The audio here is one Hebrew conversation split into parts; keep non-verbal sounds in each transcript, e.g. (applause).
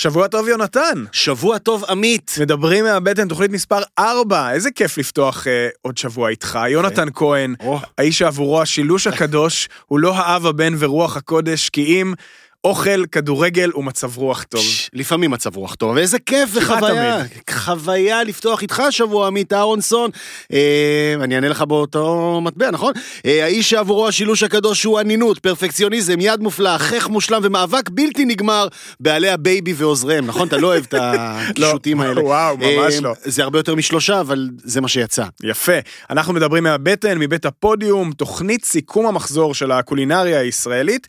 שבוע טוב יונתן. שבוע טוב עמית. מדברים מהבטן, תוכנית מספר 4, איזה כיף לפתוח אה, עוד שבוע איתך. יונתן כהן, או. האיש שעבורו השילוש הקדוש הוא לא האב, הבן ורוח הקודש, כי אם אוכל, כדורגל ומצב רוח טוב. לפעמים מצב רוח טוב, ואיזה כיף וחוויה. חוויה לפתוח איתך השבוע, עמית אהרונסון. אה, אני אענה לך באותו מטבע, נכון? אה, האיש שעבורו השילוש הקדוש הוא אנינות, פרפקציוניזם, יד מופלא, חך מושלם ומאבק בלתי נגמר בעלי הבייבי ועוזריהם, נכון? אתה לא אוהב את (laughs) הקישוטים האלה. וואו, ממש אה, לא. זה הרבה יותר משלושה, אבל זה מה שיצא. יפה. אנחנו מדברים מהבטן, מבית הפודיום, תוכנית סיכום המחזור של הקולינריה הישראלית,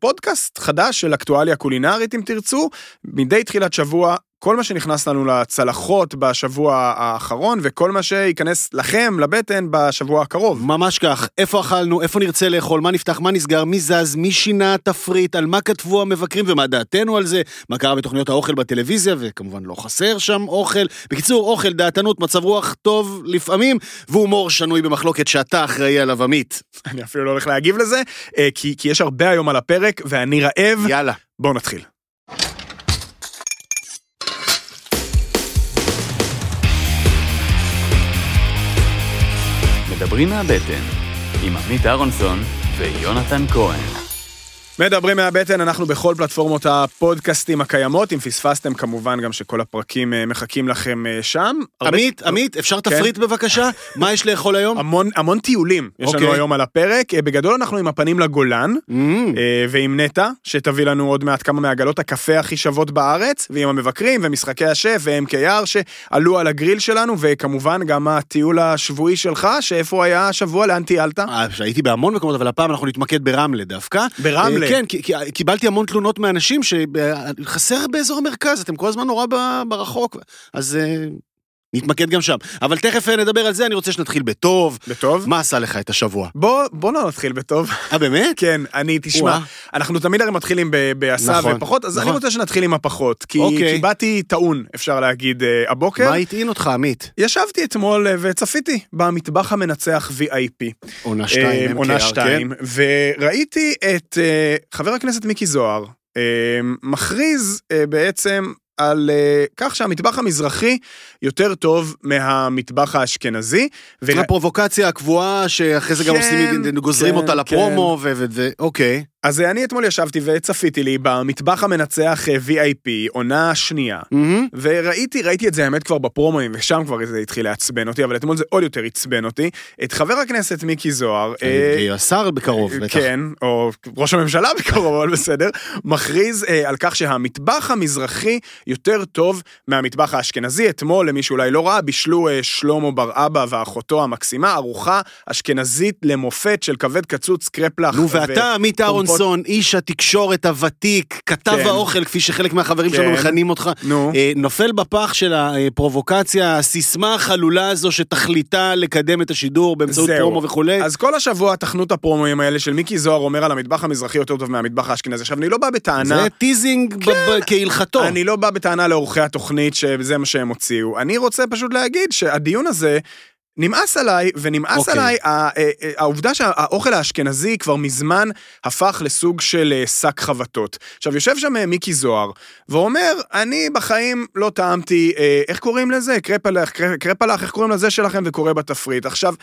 פודקאסט חדש של אקטואליה קולינרית, אם תרצו, מדי תחילת שבוע. כל מה שנכנס לנו לצלחות בשבוע האחרון, וכל מה שייכנס לכם, לבטן, בשבוע הקרוב. ממש כך, איפה אכלנו, איפה נרצה לאכול, מה נפתח, מה נסגר, מי זז, מי שינה תפריט, על מה כתבו המבקרים ומה דעתנו על זה, מה קרה בתוכניות האוכל בטלוויזיה, וכמובן לא חסר שם אוכל. בקיצור, אוכל, דעתנות, מצב רוח טוב לפעמים, והומור שנוי במחלוקת שאתה אחראי עליו, עמית. אני אפילו לא הולך להגיב לזה, אה, כי, כי יש הרבה היום על הפרק, ואני רעב. יאללה. בואו נתחיל. מדברים מהבטן, עם עמית אהרונסון ויונתן כהן. מדברים מהבטן, אנחנו בכל פלטפורמות הפודקאסטים הקיימות, אם פספסתם כמובן גם שכל הפרקים אה, מחכים לכם אה, שם. עמית, עמית, אפשר תפריט בבקשה? מה יש לאכול היום? המון, המון טיולים יש לנו אוקיי. היום על הפרק. אה, בגדול אנחנו עם הפנים לגולן, Mm, ועם נטע, שתביא לנו עוד מעט כמה מעגלות הקפה הכי שוות בארץ, ועם המבקרים ומשחקי השף ו-MKR שעלו על הגריל שלנו, וכמובן גם הטיול השבועי שלך, שאיפה היה השבוע, לאן טיילת? הייתי בהמון מקומות, אבל הפעם אנחנו נתמקד ברמלה דווקא. ברמלה? אה, כן, כי- קיבלתי המון תלונות מאנשים שחסר באזור המרכז, אתם כל הזמן נורא ברחוק, אז אה, נתמקד גם שם. אבל תכף אה, נדבר על זה, אני רוצה שנתחיל בטוב. בטוב? מה עשה לך את השבוע? בוא, בוא לא נתחיל בטוב. אה, באמת? כן, אני, תשמע. אנחנו תמיד הרי מתחילים בעשה נכון, ופחות, אז אני נכון. רוצה שנתחיל עם הפחות, כי, אוקיי. כי באתי טעון, אפשר להגיד, אה, הבוקר. מה הטעין אותך, עמית? ישבתי אתמול אה, וצפיתי במטבח המנצח VIP. עונה 2, עונה 2, וראיתי את חבר הכנסת מיקי זוהר מכריז בעצם על אה, כך שהמטבח המזרחי יותר טוב מהמטבח האשכנזי. ורא- הפרובוקציה הקבועה שאחרי זה גם כן, עושים, גוזרים כן, אותה לפרומו, ו... ו- ו- אוקיי. אז אה, אני אתמול ישבתי וצפיתי לי במטבח המנצח אה, VIP, עונה שנייה. מהמם. וראיתי, ראיתי את זה האמת כבר בפרומואים, ושם כבר זה התחיל לעצבן אותי, אבל אתמול זה עוד יותר עצבן אותי. את חבר הכנסת מיקי זוהר, אה, השר בקרוב, בטח. כן, או ראש הממשלה (laughs) בקרוב, אבל בסדר, מכריז אה, על כך שהמטבח המזרחי יותר טוב מהמטבח האשכנזי. אתמול, למי שאולי לא ראה, בישלו אה, שלמה בר אבא ואחותו המקסימה, ארוחה אשכנזית למופת של כבד קצוץ, קרפלח. נו, ואתה, עמית אהרונסון, איש התקשורת הוותיק, כתב כן. האוכל, כפי שחלק מהחברים כן. שלנו מכנים אותך, נו. אה, נופל בפח של הפרובוקציה, הסיסמה החלולה הזו שתכליתה לקדם את השידור באמצעות זהו. פרומו וכולי. אז כל השבוע טחנו את הפרומואים האלה של מיקי זוהר אומר על המטבח המזרחי יותר טוב מהמטבח האשכנזי. עכשיו, אני לא בא בטענה... זה טיזינג ב- כהלכתו. אני לא בא בטענה לעורכי התוכנית שזה מה שהם הוציאו. אני רוצה פשוט להגיד שהדיון הזה... נמאס עליי, ונמאס אוקיי. עליי ה- ה- ה- העובדה שהאוכל האשכנזי כבר מזמן הפך לסוג של אה, שק חבטות. עכשיו, יושב שם אה, מיקי זוהר, ואומר, אני בחיים לא טעמתי, אה, איך קוראים לזה? קרפלח, קרפ- קרפלח, איך קוראים לזה שלכם? וקורא בתפריט. עכשיו,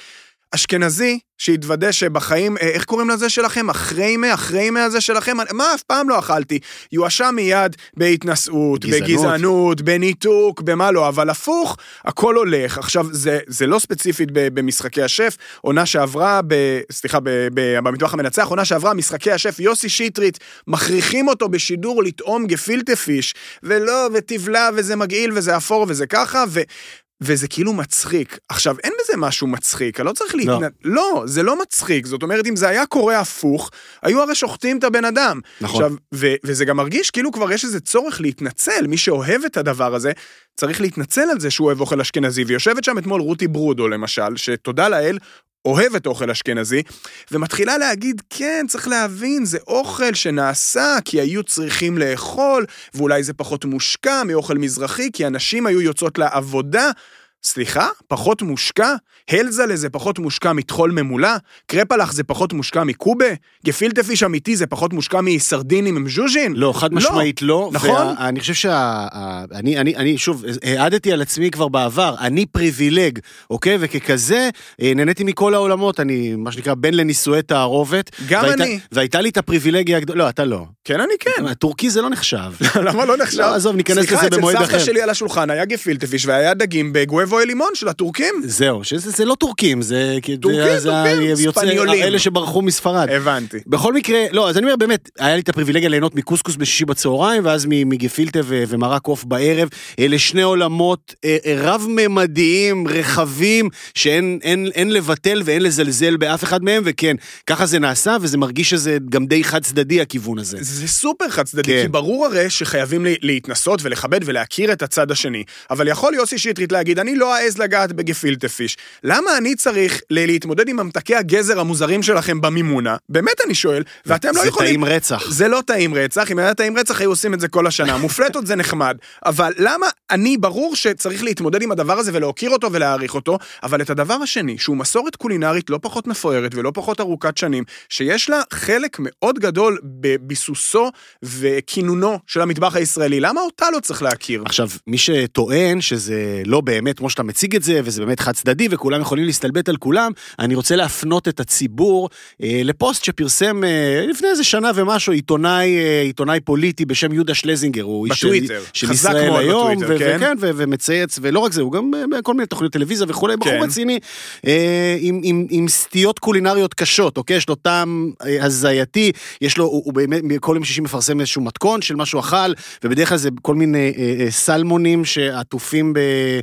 אשכנזי, שיתוודה שבחיים, אה, איך קוראים לזה שלכם? אחרי מה, אחרי מה הזה שלכם? מה, אף פעם לא אכלתי. יואשם מיד בהתנשאות, גזענות. בגזענות, בניתוק, במה לא, אבל הפוך, הכל הולך. עכשיו, זה, זה לא ספציפית במשחקי השף, עונה שעברה, ב, סליחה, ב, ב, במטבח המנצח, עונה שעברה, משחקי השף, יוסי שטרית, מכריחים אותו בשידור לטעום גפילטה פיש, ולא, ותבלע, וזה מגעיל, וזה אפור, וזה ככה, ו... וזה כאילו מצחיק. עכשיו, אין בזה משהו מצחיק, אני לא צריך להתנ... לא, זה לא מצחיק. זאת אומרת, אם זה היה קורה הפוך, היו הרי שוחטים את הבן אדם. נכון. עכשיו, ו- וזה גם מרגיש כאילו כבר יש איזה צורך להתנצל, מי שאוהב את הדבר הזה, צריך להתנצל על זה שהוא אוהב אוכל אשכנזי, ויושבת שם אתמול רותי ברודו למשל, שתודה לאל, אוהבת אוכל אשכנזי, ומתחילה להגיד, כן, צריך להבין, זה אוכל שנעשה כי היו צריכים לאכול, ואולי זה פחות מושקע מאוכל מזרחי, כי הנשים היו יוצאות לעבודה. סליחה? פחות מושקע? הלזלה זה פחות מושקע מטחול ממולא? קרפלח זה פחות מושקע מקובה? גפילטה פיש אמיתי זה פחות מושקע מסרדינים עם ז'וז'ין? לא, חד משמעית לא. נכון? ואני חושב שה... אני, אני, אני, שוב, העדתי על עצמי כבר בעבר, אני פריבילג, אוקיי? וככזה, אה, נהניתי מכל העולמות, אני, מה שנקרא, בן לנישואי תערובת. גם והייתה- אני. והייתה לי את הפריבילגיה הגדולה, לא, אתה לא. כן, אני כן. הטורקי זה לא נחשב. (laughs) למה לא נחשב? לא, עזוב, ניכנס לזה במועד סליחה, אחר. אצל סבתא שלי על השולחן היה גפילטה פיש והיה דגים בגואבו אלימון של הטורקים. זהו, שזה זה לא טורקים, זה... טורקים, זה טורקים, יוצא- ספניולים. אלה שברחו מספרד. הבנתי. בכל מקרה, לא, אז אני אומר באמת, היה לי את הפריבילגיה ליהנות מקוסקוס בשישי בצהריים, ואז מגפילטה ו- ומרק עוף בערב. אלה שני עולמות אה, אה, רב-ממדיים, רחבים, שאין אין, אין לבטל ואין לזלזל באף אחד מהם, וכן, ככה זה נעשה, וזה מרגיש שזה גם די חד צדדי, הכיוון הזה. זה סופר חד צדדי, כן. כי ברור הרי שחייבים להתנסות ולכבד ולהכיר את הצד השני. אבל יכול יוסי שטרית להגיד, אני לא אעז לגעת בגפילטה פיש. למה אני צריך להתמודד עם ממתקי הגזר המוזרים שלכם במימונה? באמת אני שואל, ואתם לא זה יכולים... טעים רצח. זה לא טעים רצח, אם היה טעים רצח היו עושים את זה כל השנה. (laughs) מופלטות זה נחמד, אבל למה אני, ברור שצריך להתמודד עם הדבר הזה ולהוקיר אותו ולהעריך אותו, אבל את הדבר השני, שהוא מסורת קולינרית לא פחות מפוארת ולא פחות ארוכת שנים, שיש לה חלק מאוד גדול בביסוסו וכינונו של המטבח הישראלי, למה אותה לא צריך להכיר? עכשיו, מי שטוען שזה לא באמת כמו שאתה מציג את זה, וזה באמת חד צדדי, וכולם יכולים להסתלבט על כולם, אני רוצה להפנות את הציבור אה, לפוסט שפרסם אה, לפני איזה שנה ומשהו עיתונאי, אה, עיתונאי פוליטי בשם יהודה שלזינגר, הוא איש של- ישראל היום, בטוויטר, ו- כן. וכן, ו- ומצייץ, ולא רק זה, הוא גם אה, בכל מיני תוכניות טלוויזיה וכולי, בחור כן. רציני, אה, עם, עם, עם סטיות קולינריות קשות, אוקיי? יש לו טעם אה, הזייתי, יש לו, הוא, הוא באמת, כל יום שישי מפרסם איזשהו מתכון של מה שהוא אכל, ובדרך כלל זה כל מיני אה, אה, סלמונים שעטופים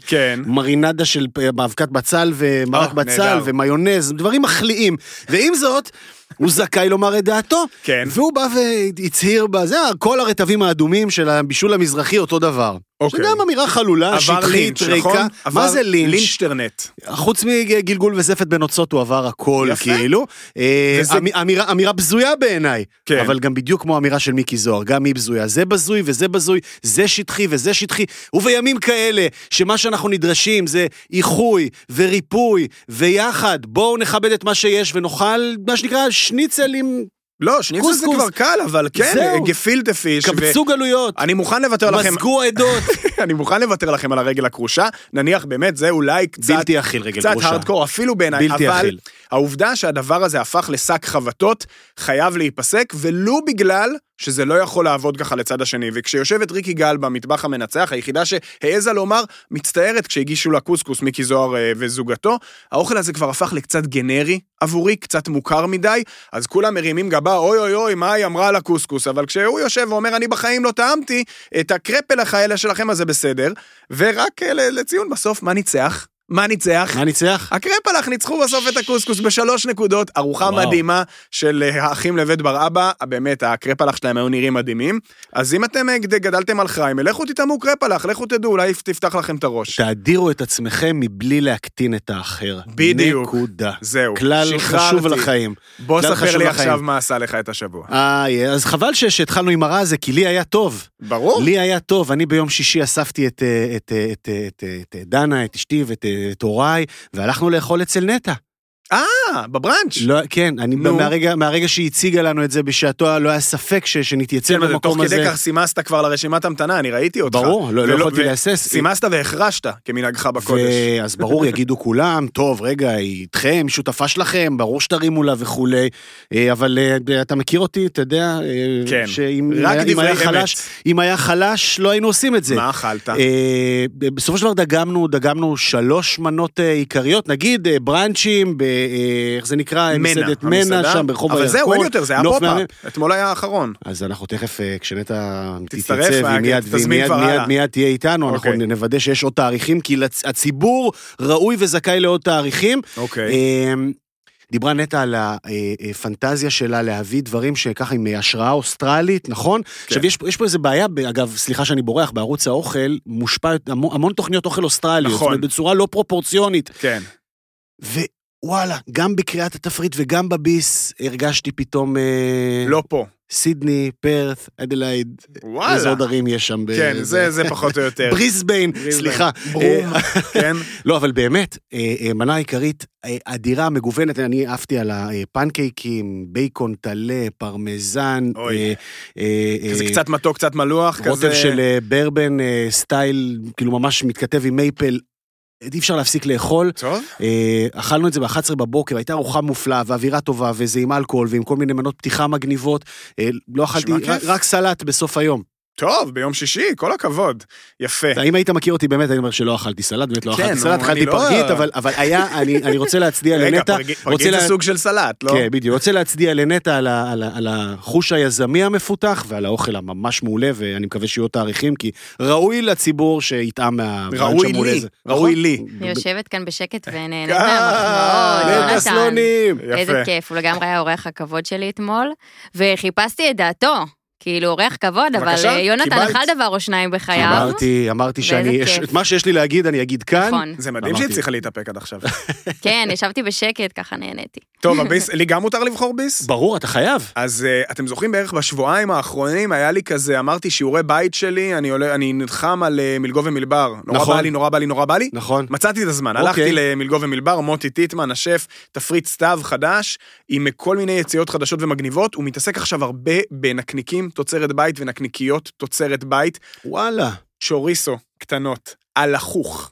כן. במרינדה של אה, באבקת בצל ומרק אה, בצל נהדר. ומיונז, דברים מחליאים. ועם זאת, הוא זכאי לומר את דעתו. כן. והוא בא והצהיר בזה, כל הרטבים האדומים של הבישול המזרחי אותו דבר. אוקיי. שגם אמירה חלולה, שטחית, לינץ', ריקה. נכון? מה זה לינץ'? לינצ'טרנט. חוץ מגלגול וזפת בנוצות הוא עבר הכל, יפה. כאילו. אה, וזה- אמ- אמירה, אמירה בזויה בעיניי. כן. אבל גם בדיוק כמו האמירה של מיקי זוהר, גם היא בזויה. זה בזוי וזה בזוי, זה שטחי וזה שטחי. ובימים כאלה, שמה שאנחנו נדרשים זה איחוי וריפוי ויחד, בואו נכבד את מה שיש ונאכל, מה שנקרא, שניצל עם לא, שניצל זה קוסקוס. כבר קל, אבל כן, זהו. גפילטה פיש. קבצו גלויות, אני מוכן לוותר לכם, מזגו עדות. (laughs) אני מוכן לוותר לכם על הרגל הכרושה, נניח באמת זה אולי קצת, בלתי אכיל רגל קצת גרושה. הארדקור אפילו בעיניי, בלתי אבל אכיל. העובדה שהדבר הזה הפך לשק חבטות חייב להיפסק, ולו בגלל שזה לא יכול לעבוד ככה לצד השני. וכשיושבת ריקי גל במטבח המנצח, היחידה שהעזה לומר, מצטערת כשהגישו לה קוסקוס מיקי זוהר אה, וזוגתו, האוכל הזה כבר הפך לקצת גנרי עבורי, קצת מוכר מדי, אז כולם מרימים גבה, אוי אוי אוי, מה היא אמרה על הקוסקוס, אבל כשהוא יושב ואומר, אני בחיים לא טעמתי את הקרפלח האלה שלכם, אז זה בסדר. ורק אה, לציון בסוף, מה ניצח? מה ניצח? מה ניצח? הקרפלח ניצחו בסוף את הקוסקוס בשלוש נקודות, ארוחה וואו. מדהימה של אה, האחים לבית בר אבא, באמת, הקרפלח שלהם היו נראים מדהימים. אז אם אתם אה, גד- גדלתם על חיים, לכו תטעמו קרפלח, לכו תדעו, אולי תפתח לכם את הראש. תאדירו את עצמכם מבלי להקטין את האחר. בדיוק. נקודה. זהו, כלל שחררתי. חשוב לחיים. בוא ספר לי לחיים. עכשיו מה עשה לך את השבוע. אה, אז חבל ש- שהתחלנו עם הרע הזה, כי לי היה טוב. ברור. לי היה טוב, אני ביום שישי אספתי את, אה, את, אה, את, אה, את, אה, את אה, דנה, את אשתי ואת אה, את הוריי, והלכנו לאכול אצל נטע. אה, בבראנץ'. לא, כן, אני נו. מהרגע, מהרגע שהיא הציגה לנו את זה בשעתו, לא היה ספק ש, שנתייצב כן, אבל תוך במקום כדי הזה. כך סימסת כבר לרשימת המתנה, אני ראיתי אותך. ברור, לא- לא ולא- יכולתי ו- להסס. סימסת והחרשת, כמנהגך בקודש. ו- אז ברור, יגידו (laughs) כולם, טוב, רגע, היא איתכם, שותפה שלכם, ברור שתרימו לה וכולי, אה, אבל אה, אתה מכיר אותי, אתה יודע, אה, כן, שאם רק היה- אם היה. חלש, אם היה חלש, לא היינו עושים את זה. מה אכלת? בסופו של דבר דגמנו, דגמנו שלוש מנות עיקריות, נגיד בראנצ'ים, ב- איך זה נקרא, מנה, מסעדת מנה. שם ברחוב אבל הירקון. זהו, אין יותר, זה היה פופ-אפ. אתמול היה האחרון. אז אנחנו תכף, אה, כשנטע תתייצב, אה, היא מיד, כן, והיא תזמין מיד, כבר מיד, הלאה. מיד תהיה איתנו, אנחנו אוקיי. נוודא שיש עוד תאריכים, כי הציבור ראוי וזכאי לעוד תאריכים. אוקיי. אמ, דיברה נטע על הפנטזיה שלה להביא דברים שככה עם השראה אוסטרלית, נכון? כן. עכשיו, יש, פה- יש פה איזה בעיה, אגב, סליחה שאני בורח, בערוץ האוכל מושפע המון, המון תוכניות אוכל אוסטרליות, נכון. בצורה לא פרופורציונית. כן. ווואלה, גם בקריאת התפריט וגם בביס הרגשתי פתאום... אה, לא פה. סידני, פרת, אדלייד, וואלה. איזה עוד ערים יש שם. ב- כן, זה זה פחות או יותר. בריסביין. סליחה. ברום, אה, כן. (laughs) לא, אבל באמת, אה, מנה עיקרית אדירה, מגוונת, אני עפתי על הפנקייקים, בייקון, טלה, פרמזן, אוי. זה אה, קצת מתוק, קצת מלוח, כזה. רוטב של ברבן סטייל, כאילו ממש מתכתב עם מייפל, אי אפשר להפסיק לאכול. טוב. אה, אכלנו את זה ב-11 בבוקר, הייתה ארוחה מופלאה ואווירה טובה, וזה עם אלכוהול ועם כל מיני מנות פתיחה מגניבות. אה, לא אכלתי, רק. רק סלט בסוף היום. טוב, ביום שישי, כל הכבוד. יפה. אם היית מכיר אותי באמת, אני אומר שלא אכלתי סלט, באמת לא כן, אכלתי סלט, אכלתי לא- פרגית, אבל, אבל היה, אני, אני רוצה להצדיע (laughs) רגע, לנטע. פרגית רוצה פרגית זה לה- סוג של סלט, לא? כן, בדיוק. רוצה להצדיע לנטע על, על, על החוש היזמי המפותח ועל האוכל הממש מעולה, ואני מקווה שיהיו תאריכים, כי ראוי לציבור שיטעם מהרעיון ראוי לי. ראוי נכון? לי. אני יושבת כאן בשקט ונהנית אה, מהמחמאות, נטע (laughs) יונתן. סלונים. יפה. איזה כיף, הוא לגמרי היה אורח הכבוד שלי אתמול, וחיפשתי את דעתו. כאילו, אורח כבוד, אבל בבקשה, אה, יונתן. אכל דבר או שניים בחייו. אמרתי, אמרתי שאני. את מה שיש לי להגיד אני אגיד כאן. נכון. זה מדהים. שהיא הצליחה להתאפק עד עכשיו. (laughs) כן, ישבתי בשקט, ככה נהניתי. טוב, (laughs) הביס, לי גם מותר לבחור ביס? ברור, אתה חייב. אז uh, אתם זוכרים בערך בשבועיים האחרונים היה לי כזה, אמרתי שיעורי בית שלי, אני, עולה, אני נלחם על uh, מלגו ומלבר. נורא נכון. בא לי, נורא בא לי, נורא בא לי. נכון. מצאתי את הזמן, אוקיי. הלכתי למלגו ומלבר, מוטי טיטמן, השף, תפריט סתיו חדש, עם כל מיני יציאות חדשות ומגניבות, הוא מתעסק עכשיו הרבה בנקניקים תוצרת בית ונקניקיות תוצרת בית, וואלה. צ'וריסו קטנות, על לחוך.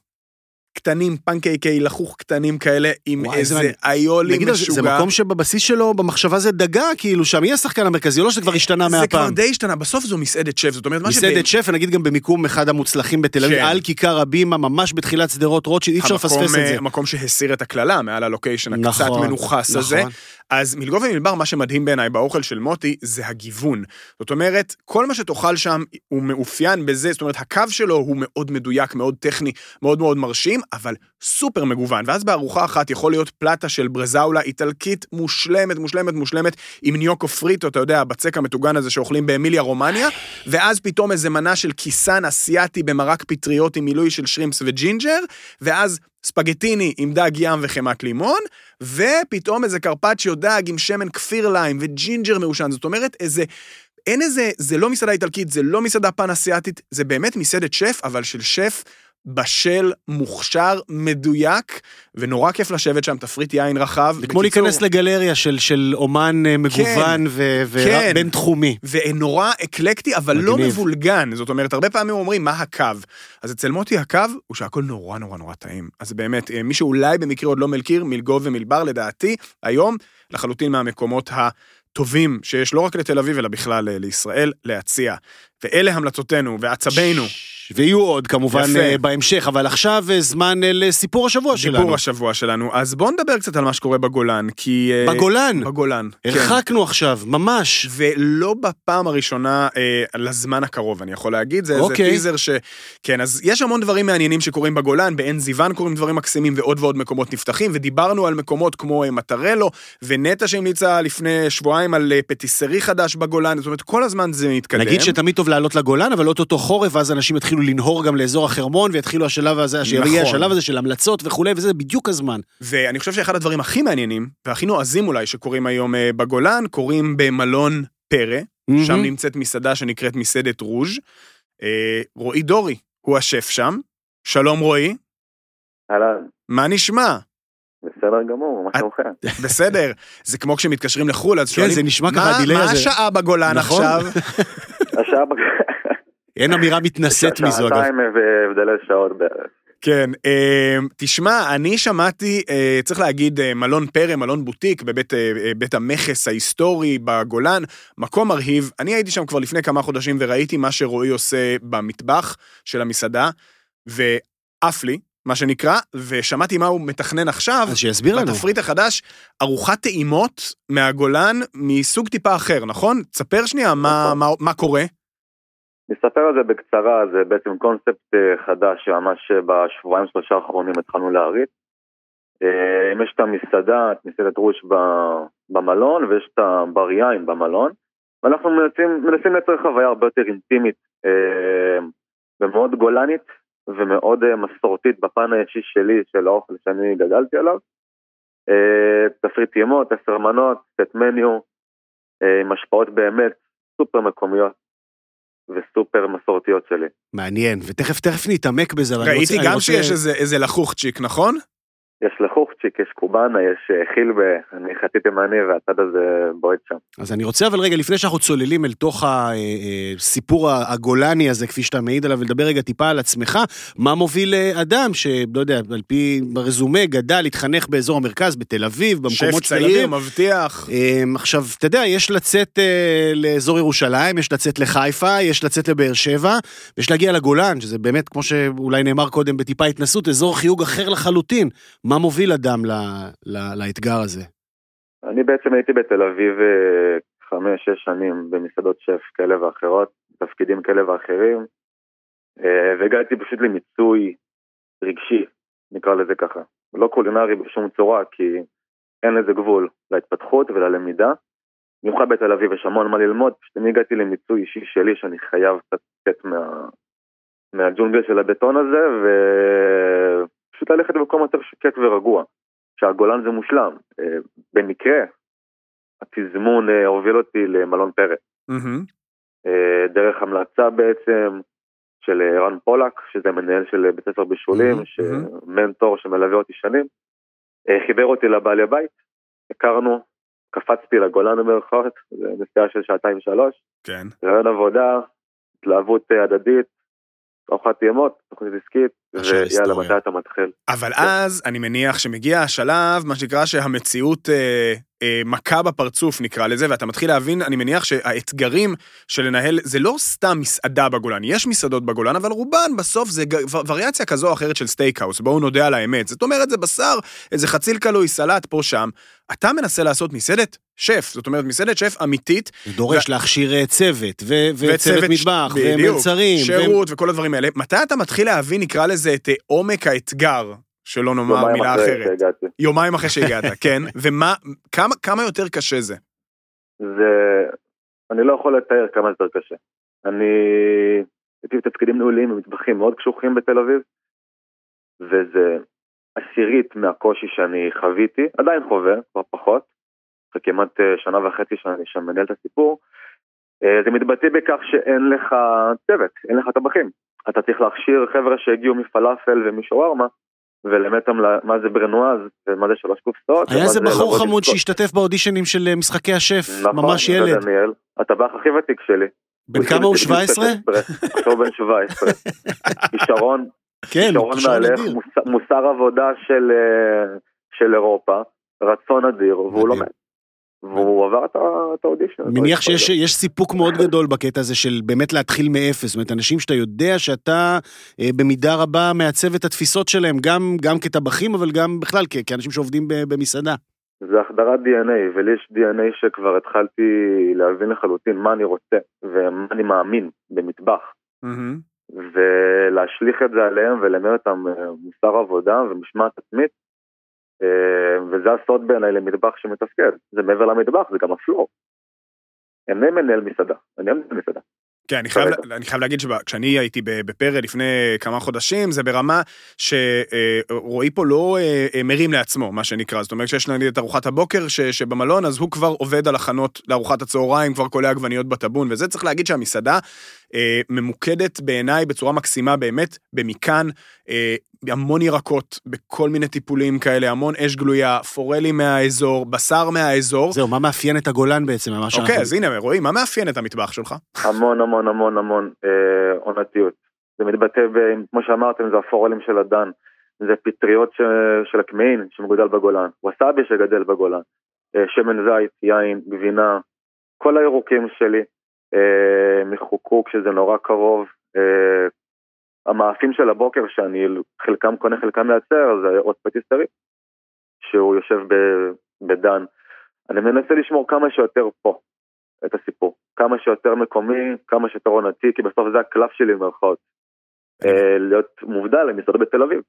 קטנים, פנקייקי לחוך קטנים כאלה, עם וואי, איזה. איולי נגיד, זה- זה משוגע. מקום שבבסיס שלו, במחשבה זה דגה, כאילו, שם מי השחקן המרכזי, לא שזה כבר השתנה זה כבר מהפעם. די השתנה, בסוף זו מסעדת שף, זאת אומרת, מה מסעדת שף, נגיד גם במיקום אחד המוצלחים בתל אביב, כן. על כיכר הבימה, ממש בתחילת שדרות רוטשילד, אי אפשר לפספס את זה. אה, המקום שהסיר את הקללה מעל הלוקיישן הקצת נכון, מנוכס הזה. אז מלגו ומלבר, מה שמדהים בעיניי באוכל של מוטי, זה הגיוון. זאת אומרת, כל מה שתאכל שם הוא מאופיין בזה, זאת אומרת, הקו שלו הוא מאוד מדויק, מאוד טכני, מאוד מאוד מרשים, אבל סופר מגוון. ואז בארוחה אחת יכול להיות פלטה של ברזאולה איטלקית מושלמת, מושלמת, מושלמת, עם ניוקו פריטו, אתה יודע, הבצק המטוגן הזה שאוכלים באמיליה רומניה, ואז פתאום איזה מנה של קיסן אסיאתי במרק פטריות עם מילוי של שרימפס וג'ינג'ר, ואז ספגטיני עם דג ים וחמת לימון, ופתאום איזה קרפצ'יו דג עם שמן כפיר ליים וג'ינג'ר מעושן. זאת אומרת, איזה... אין איזה, זה לא מסעדה איטלקית, זה לא מסעדה פאן אסיאתית, זה באמת מסעדת שף, אבל של שף בשל, מוכשר, מדויק, ונורא כיף לשבת שם, תפריט יין רחב. זה כמו להיכנס לגלריה של- של אומן אה, מגוון כן. ובינתחומי. ונורא אקלקטי, אבל לא מגניב. מבולגן. זאת אומרת, הרבה פעמים אומרים, מה הקו? אז אצל מוטי הקו הוא שהכל נורא נורא נורא טעים. אז באמת, אה, מי שאולי במקרה עוד לא מכיר, מלגו ומלבר, לדעתי, היום, לחלוטין מהמקומות הטובים שיש לא רק לתל אביב, אלא בכלל אה, לישראל, להציע. ואלה המלצותינו ועצבינו. ויהיו עוד כמובן יפה. אה, בהמשך, אבל עכשיו אה, זמן אה, לסיפור השבוע שלנו. סיפור השבוע שלנו. אז בואו נדבר קצת על מה שקורה בגולן, כי... בגולן, בגולן. כן. הרחקנו עכשיו, ממש. ולא בפעם הראשונה אה, לזמן הקרוב, אני יכול להגיד, זה איזה אוקיי. טיזר ש... כן, אז יש המון דברים מעניינים שקורים בגולן, בעין זיוון קורים דברים מקסימים ועוד ועוד מקומות נפתחים, ודיברנו על מקומות כמו מטרלו, ונטע שהמליצה לפני שבועיים על פטיסרי חדש בגולן, זאת אומרת, כל הזמן זה מתקדם. נגיד שתמיד טוב לעלות לגולן, אבל אוטוטו חורף, ואז אנשים יתחילו לנהור גם לאזור החרמון, ויתחילו השלב הזה, נכון. השלב הזה של המלצות וכולי, וזה בדיוק הזמן. ואני חושב שאחד הדברים הכי מעניינים, והכי נועזים אולי, שקורים היום אה, בגולן, קורים במלון פרא, שם מהמם. נמצאת מסעדה שנקראת מסעדת רוז'. אה, רועי דורי הוא השף שם. שלום רועי, אהלן, מה נשמע? בסדר גמור, מה שלומכם? בסדר. זה כמו כשמתקשרים לחו"ל, אז כן, שואלים, זה נשמע "מה- ככה, הדיליי מה הזה." השעה בגולן נכון. עכשיו? השעה בג... אין (laughs) אמירה מתנשאת מזו, אגב. שעתיים והבדלי שעות בערך. כן, אה, תשמע, אני שמעתי, אה, צריך להגיד, אה, מלון פרא, מלון בוטיק בבית אה, בית המכס ההיסטורי בגולן, מקום מרהיב. אני הייתי שם כבר לפני כמה חודשים וראיתי מה שרועי עושה במטבח של המסעדה, ועף לי, מה שנקרא, ושמעתי מה הוא מתכנן עכשיו. אז שיסביר לנו. בתפריט החדש, ארוחת טעימות מהגולן מסוג טיפה אחר, נכון? תספר שנייה מה, נכון. מה, מה קורה. נספר על זה בקצרה, זה בעצם קונספט אה, חדש שממש אה, בשבועיים שלושה האחרונים התחלנו להריץ. אה, יש את המסעדה, את מסעדת רוש במלון, ויש את הבר יין במלון, ואנחנו מנסים, מנסים לייצר חוויה הרבה יותר אינטימית ומאוד גולנית ומאוד מסורתית בפן האישי שלי, של האוכל שאני גדלתי עליו. תפריט ימות, עשר מנות, סט מניו, עם השפעות באמת סופר מקומיות וסופר מסורתיות שלי. מעניין, ותכף תכף נתעמק בזה. ראיתי גם רוצה- שיש איזה- איזה לחוכצ'יק, נכון? יש לחוכצ'יק, יש קובאנה, יש אה, חילבה, אני חצי תימני והצד הזה בועט שם. אז אני רוצה אבל רגע, לפני שאנחנו צוללים אל תוך הסיפור הגולני הזה, כפי שאתה מעיד עליו, ולדבר רגע טיפה על עצמך, מה מוביל אה, אדם שלא יודע, על פי רזומה, גדל, התחנך באזור המרכז, בתל אביב, שף במקומות של תל צעיר, אביב. מבטיח. אמ, עכשיו, אתה יודע, יש לצאת אה, לאזור ירושלים, יש לצאת לחיפה, יש לצאת לבאר שבע, ויש להגיע לגולן, שזה באמת, כמו שאולי נאמר קודם בטיפה התנסות, אזור חיוג אחר לחלוטין. מה מוביל אדם ל, ל, לאתגר הזה? אני בעצם הייתי בתל אביב אה, חמש-שש שנים במסעדות שף כאלה ואחרות, תפקידים כאלה ואחרים, אה, והגעתי פשוט למיצוי רגשי, נקרא לזה ככה. לא קולינרי בשום צורה, כי אין לזה גבול להתפתחות וללמידה. במיוחד בתל אביב יש המון מה ללמוד, פשוט אני הגעתי למיצוי אישי שלי שאני חייב קצת לצאת מה... מהג'ונגל של הבטון הזה, ופשוט ללכת במקום יותר שקט ורגוע. שהגולן זה מושלם. אה, במקרה, התזמון אה, הוביל אותי למלון. מהמם. אה, דרך המלצה בעצם של רן פולק, שזה מנהל של בית ספר בישולים, מהמם, שמנטור שמלווה אותי שנים. חיבר אותי לבעלי הבית, הכרנו, קפצתי לגולן במרכאות, זה נסיעה של שעתיים שלוש, כן. רעיון עבודה, התלהבות הדדית, ארוחת טעימות, תוכנית עסקית, ויאללה. מתי אתה מתחיל? אבל אז אני מניח שמגיע השלב, מה שנקרא שהמציאות אה, מכה בפרצוף נקרא לזה, ואתה מתחיל להבין, אני מניח שהאתגרים של לנהל, זה לא סתם מסעדה בגולן, יש מסעדות בגולן, אבל רובן בסוף זה ו- וריאציה כזו או אחרת של סטייקהאוס, בואו נודה על האמת. זאת אומרת, זה בשר, איזה חציל קלוי, סלט פה שם. אתה מנסה לעשות מסעדת שף, זאת אומרת, מסעדת שף אמיתית, זה דורש להכשיר אה, צוות, ו- וצוות ש- מטבח, בדיוק, ומלצרים. ו- שירות וכל הדברים האלה. מתי אתה מתחיל להבין, נקרא לזה, את אה, עומק האתגר, שלא נאמר יומיים מילה אחרי אחרת? שהגעתי. יומיים אחרי שהגעת, (laughs) כן? ומה, כמה, כמה יותר קשה זה? זה... אני לא יכול לתאר כמה יותר קשה. אני הייתי בתפקידים ניהוליים במטבחים מאוד קשוחים בתל אביב, וזה עשירית מהקושי שאני חוויתי, עדיין חווה, כבר פחות, אחרי כמעט אה, שנה וחצי שאני שם מנהל את הסיפור. אה, זה מתבטא בכך שאין לך צוות, אין לך טבחים. אתה צריך להכשיר חבר'ה שהגיעו מפלאפל ומשווארמה, ל- מה זה ברנואז' ומה זה שלוש קופסאות. היה איזה זה בחור חמוד. שהשתתף באודישנים של אה, משחקי השף, ממש נכון, ילד. דניאל, הטבח הכי ותיק שלי. בן כמה הוא? 17? עכשיו בן 17. (laughs) כישרון, כן, כישרון כישרון מהלך, מוסר עבודה של, אה, של אירופה, רצון אדיר, והוא. לומד. והוא עבר את האודישן. מניח שיש יש סיפוק מאוד גדול בקטע הזה של באמת להתחיל מאפס, זאת אומרת, אנשים שאתה יודע שאתה אה, במידה רבה מעצב את התפיסות שלהם, גם, גם כטבחים, אבל גם בכלל כאנשים שעובדים ב- במסעדה. זה החדרת DNA, ולי יש DNA שכבר התחלתי להבין לחלוטין מה אני רוצה ומה אני מאמין במטבח. ולהשליך את זה עליהם וללמד אותם אה, מוסר עבודה ומשמעת עצמית. אה, וזה הסוד בעיניי למטבח שמתפקד. זה מעבר למטבח, זה גם הפלור. אני מנהל מסעדה, אני מנהל מסעדה. כן, אני חייב, כרגע. אני חייב להגיד שכשאני הייתי בפרא לפני כמה חודשים, זה ברמה שרועי פה לא אה, אה, מרים לעצמו, מה שנקרא. זאת אומרת שיש נגיד את ארוחת הבוקר ש, שבמלון, אז הוא כבר עובד על הכנות לארוחת הצהריים, כבר קולע עגבניות בטאבון, וזה צריך להגיד שהמסעדה אה, ממוקדת בעיניי בצורה מקסימה באמת במכאן, אה, המון ירקות, בכל מיני טיפולים כאלה, המון אש גלויה, פורלים מהאזור, בשר מהאזור. זהו, מה מאפיין את הגולן בעצם? מה שאנחנו- אוקיי, אז הנה, רועי, מה מאפיין את המטבח שלך? המון המון המון המון אה, עונתיות. זה מתבטא, ב, כמו שאמרתם, זה הפורלים של הדן. זה פטריות ש, של הקמעין שמגודל בגולן. ווסאבי שגדל בגולן. אה, שמן זית, יין, גבינה. כל הירוקים שלי אה, מחוקוק שזה נורא קרוב. אה, המאפים של הבוקר שאני חלקם קונה חלקם מייצר זה עוד פטיסטרי. שהוא יושב ב, בדן. אני מנסה לשמור כמה שיותר פה. את הסיפור. כמה שיותר מקומי, כמה שיותר עונתי, כי בסוף זה הקלף שלי במרכאות. אה, להיות מובדל למסעדה בתל אביב.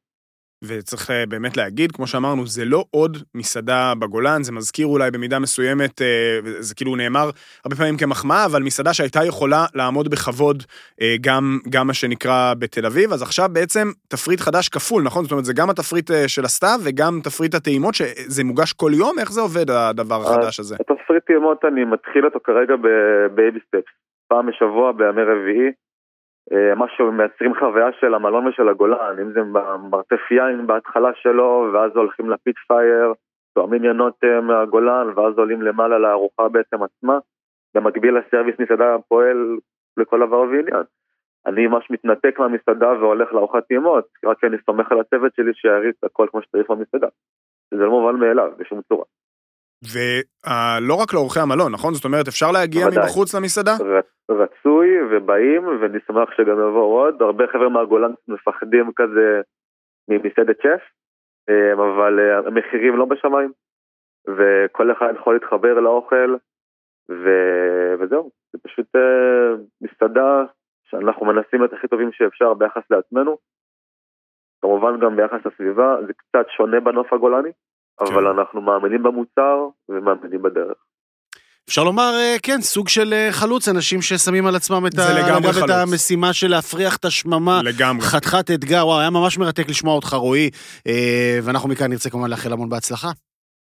וצריך אה, באמת להגיד, כמו שאמרנו, זה לא עוד מסעדה בגולן, זה מזכיר אולי במידה מסוימת, אה, זה כאילו נאמר הרבה פעמים כמחמאה, אבל מסעדה שהייתה יכולה לעמוד בכבוד אה, גם, גם מה שנקרא בתל אביב, אז עכשיו בעצם תפריט חדש כפול, נכון? זאת אומרת, זה גם התפריט של הסתיו וגם תפריט הטעימות, שזה מוגש כל יום? איך זה עובד הדבר החדש הזה? התפריט טעימות אני מתחיל אותו כרגע ב baby steps, פעם בשבוע בימי רביעי. אה, משהו, מייצרים חוויה של המלון ושל הגולן, אם זה במרתף יין בהתחלה שלו, ואז הולכים ל fire pit, תואמים ינות אה, מהגולן, ואז עולים למעלה לארוחה בעצם עצמה. במקביל לסרוויס מסעדה פועל לכל דבר ועניין. אני ממש מתנתק מהמסעדה והולך לארוחת טעימות, רק כי אני סומך על הצוות שלי שיריץ הכל כמו שצריך במסעדה. זה לא מובן מאליו בשום צורה. ולא רק לאורחי המלון, נכון? זאת אומרת, אפשר להגיע בוודאי. מבחוץ למסעדה? רצוי ובאים ואני שמח שגם יבואו עוד, הרבה חבר'ה מהגולן מפחדים כזה ממסעדת שף, אה, אבל אה, המחירים לא בשמיים, וכל אחד יכול להתחבר לאוכל, ו... וזהו, זה פשוט אה, מסעדה שאנחנו מנסים להיות הכי טובים שאפשר ביחס לעצמנו, כמובן גם ביחס לסביבה, זה קצת שונה בנוף הגולני, אבל אנחנו מאמינים במוצר ומאמינים בדרך. אפשר לומר, אה, כן, סוג של אה, חלוץ, אנשים ששמים על עצמם את, זה ה... את. המשימה של להפריח את השממה. לגמרי. חתיכת אתגר, וואו, היה ממש מרתק לשמוע אותך, רועי. אה, ואנחנו מכאן נרצה כמובן לאחל המון בהצלחה.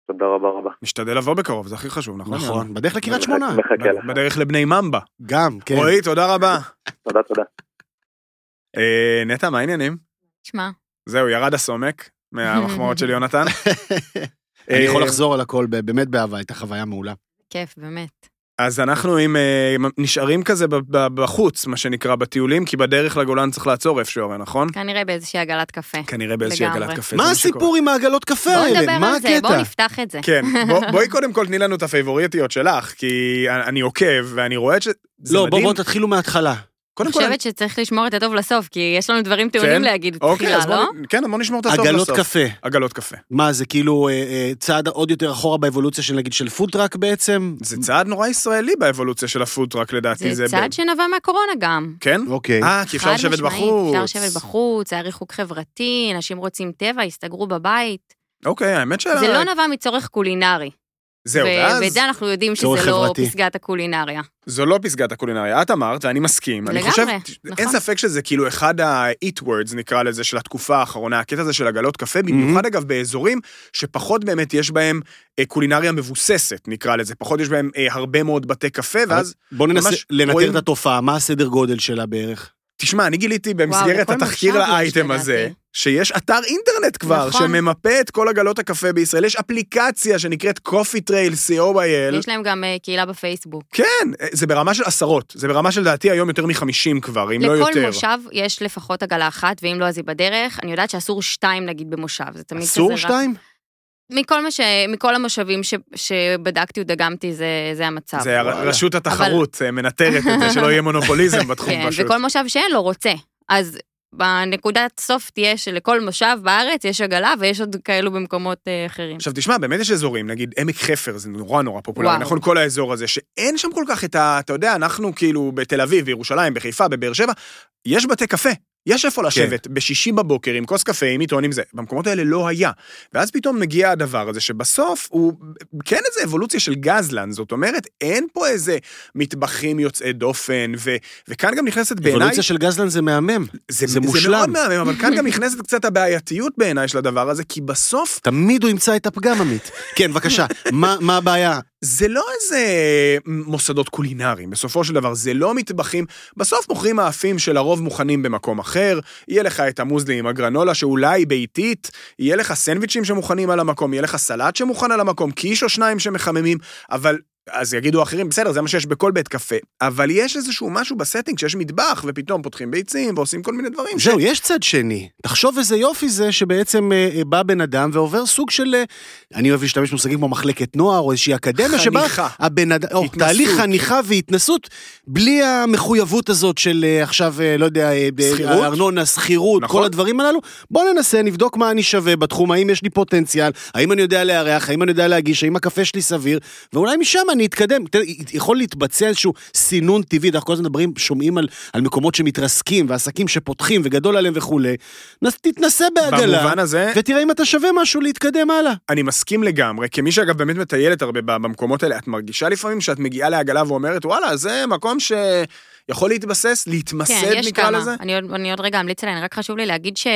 תודה רבה רבה. משתדל לבוא בקרוב, זה הכי חשוב, נכון? נכון, בדרך לקריית שמונה. מחכה לך. בדרך לבני ממבה. גם, כן. רועי, תודה רבה. (laughs) תודה תודה. נטע, מה העניינים? שמע, זהו, ירד הסומק מהמחמאות של יונתן. (laughs) אני יכול לחזור על הכל, באמת באהבה, הייתה חוויה מעולה. כיף, באמת. אז אנחנו עם, אה, נשארים כזה בחוץ, מה שנקרא, בטיולים, כי בדרך לגולן צריך לעצור איפשהו, הרי, נכון? כנראה באיזושהי עגלת קפה. כנראה באיזושהי לגמרי. עגלת קפה. מה הסיפור. עם העגלות קפה האלה? נדבר מה על זה, הקטע? נפתח את זה. כן, (laughs) בוא- בואי קודם כל תני לנו את הפייבוריטיות שלך, כי אני עוקב ואני רואה שזה לא, מדהים. בואו תתחילו מההתחלה. קודם אני כל, חושבת שצריך לשמור את הטוב לסוף, כי יש לנו דברים טעונים כן? להגיד אוקיי, תחילה, בוא לא? נ- כן, בוא נשמור את הסוף עגלות לסוף. קפה. עגלות קפה. מה, זה כאילו אה, אה, צעד עוד יותר אחורה באבולוציה של נגיד של פודטראק בעצם? זה צעד נורא ישראלי באבולוציה של הפודטראק לדעתי. זה צעד שנבע מהקורונה גם. כן? אוקיי. אה, כי אפשר לשבת בחוץ. אפשר לשבת בחוץ, היה ריחוק חברתי, אנשים רוצים טבע, הסתגרו בבית. אוקיי, האמת ש... זה לא נבע מצורך קולינרי. זהו, ואז ואת זה אנחנו יודעים שזה לא חברתי. פסגת הקולינריה. זו לא פסגת הקולינריה, את אמרת, ואני מסכים. אני לגמרי, חושב, נכון. אין ספק שזה כאילו אחד ה-hit words, נקרא לזה, של התקופה האחרונה, הקטע הזה של עגלות קפה, במיוחד אגב באזורים שפחות באמת יש בהם אה, קולינריה מבוססת, נקרא לזה, פחות יש בהם אה, הרבה מאוד בתי קפה, ואז, בואו ננסה לנטר רואים- את התופעה, מה הסדר גודל שלה בערך? תשמע, אני גיליתי במסגרת לכל התחקיר לאייטם הזה, לדעתי. שיש אתר אינטרנט כבר, נכון. שממפה את כל עגלות הקפה בישראל, יש אפליקציה שנקראת coffee trail, co.il, יש להם גם אה, קהילה בפייסבוק. כן, זה ברמה של עשרות, זה ברמה של לדעתי היום יותר מחמישים כבר, אם לא לכל יותר. מושב יש לפחות עגלה אחת, ואם לא אז היא בדרך. אני יודעת שאסור שתיים נגיד במושב, זה תמיד כזה... אסור רק- שתיים? מכל מה ש... מכל המושבים ש... שבדקתי ודגמתי, זה, זה המצב. זה. רשות התחרות אה, מנטרת את זה, שלא יהיה מונופוליזם (laughs) בתחום כן, פשוט. וכל מושב שאין לו רוצה. אז בנקודת סוף תהיה שלכל מושב בארץ יש עגלה, ויש עוד כאלו במקומות אה, אחרים. עכשיו תשמע, באמת יש אזורים, נגיד עמק חפר, זה נורא נורא פופולרי, וואו. נכון? כל האזור הזה, שאין שם כל כך את ה... אתה יודע, אנחנו כאילו בתל אביב, בירושלים, בחיפה, בבאר שבע, יש בתי קפה. יש איפה לשבת בשישי בבוקר עם כוס קפה, עם עיתון, עם זה. במקומות האלה לא היה. ואז פתאום מגיע הדבר הזה שבסוף הוא כן איזה אבולוציה של גזלן, זאת אומרת, אין פה איזה מטבחים יוצאי דופן, ו, וכאן גם נכנסת בעיניי... אבולוציה של גזלן זה מהמם. זה, זה זה מושלם. מאוד מהמם, אבל כאן גם נכנסת קצת הבעייתיות בעיניי של הדבר הזה, כי בסוף תמיד הוא ימצא את הפגם, עמית. כן, בבקשה, מה מה הבעיה? זה לא איזה מוסדות קולינריים, בסופו של דבר זה לא מטבחים, בסוף מוכרים מאפים שלרוב מוכנים במקום אחר, יהיה לך את המוזלי עם הגרנולה שאולי ביתית, יהיה לך סנדוויצ'ים שמוכנים על המקום, יהיה לך סלט שמוכן על המקום, קיש או שניים שמחממים, אבל... אז יגידו אחרים, בסדר, זה מה שיש בכל בית קפה, אבל יש איזשהו משהו ב setting שיש מטבח, ופתאום פותחים ביצים ועושים כל מיני דברים. ש- זהו, יש צד שני. תחשוב איזה יופי זה שבעצם אה, אה, בא בן אדם ועובר סוג של, אה, אני אוהב להשתמש במושגים כמו מחלקת נוער או איזושהי אקדמיה, שבה חניכה. הבן אדם, או. תהליך חניכה והתנסות, בלי המחויבות הזאת של אה, עכשיו, אה, לא יודע, אה, ב- שכירות? ארנונה, שכירות, נכון. כל הדברים הללו. בוא ננסה, נבדוק מה אני שווה בתחום, האם יש לי פוטנציאל, האם אני יודע לארח, האם אני יודע להגיש, האם הקפה שלי סביר, ואולי משם אני אתקדם. יכול להתבצע איזשהו סינון טבעי, אנחנו כל הזמן מדברים, שומעים על, על מקומות שמתרסקים, ועסקים שפותחים, וגדול עליהם וכולי. נס- תתנסה בעגלה, במובן הזה, ותראה אם אתה שווה משהו להתקדם הלאה. אני מסכים לגמרי, כמי שאגב באמת מטיילת הרבה במקומות האלה, את מרגישה לפעמים שאת מגיעה לעגלה ואומרת, וואלה, זה מקום שיכול להתבסס, להתמסד כן, יש נקרא כמה. לזה? אני עוד, אני עוד רגע אמליץ עליהן, רק חשוב לי להגיד ש...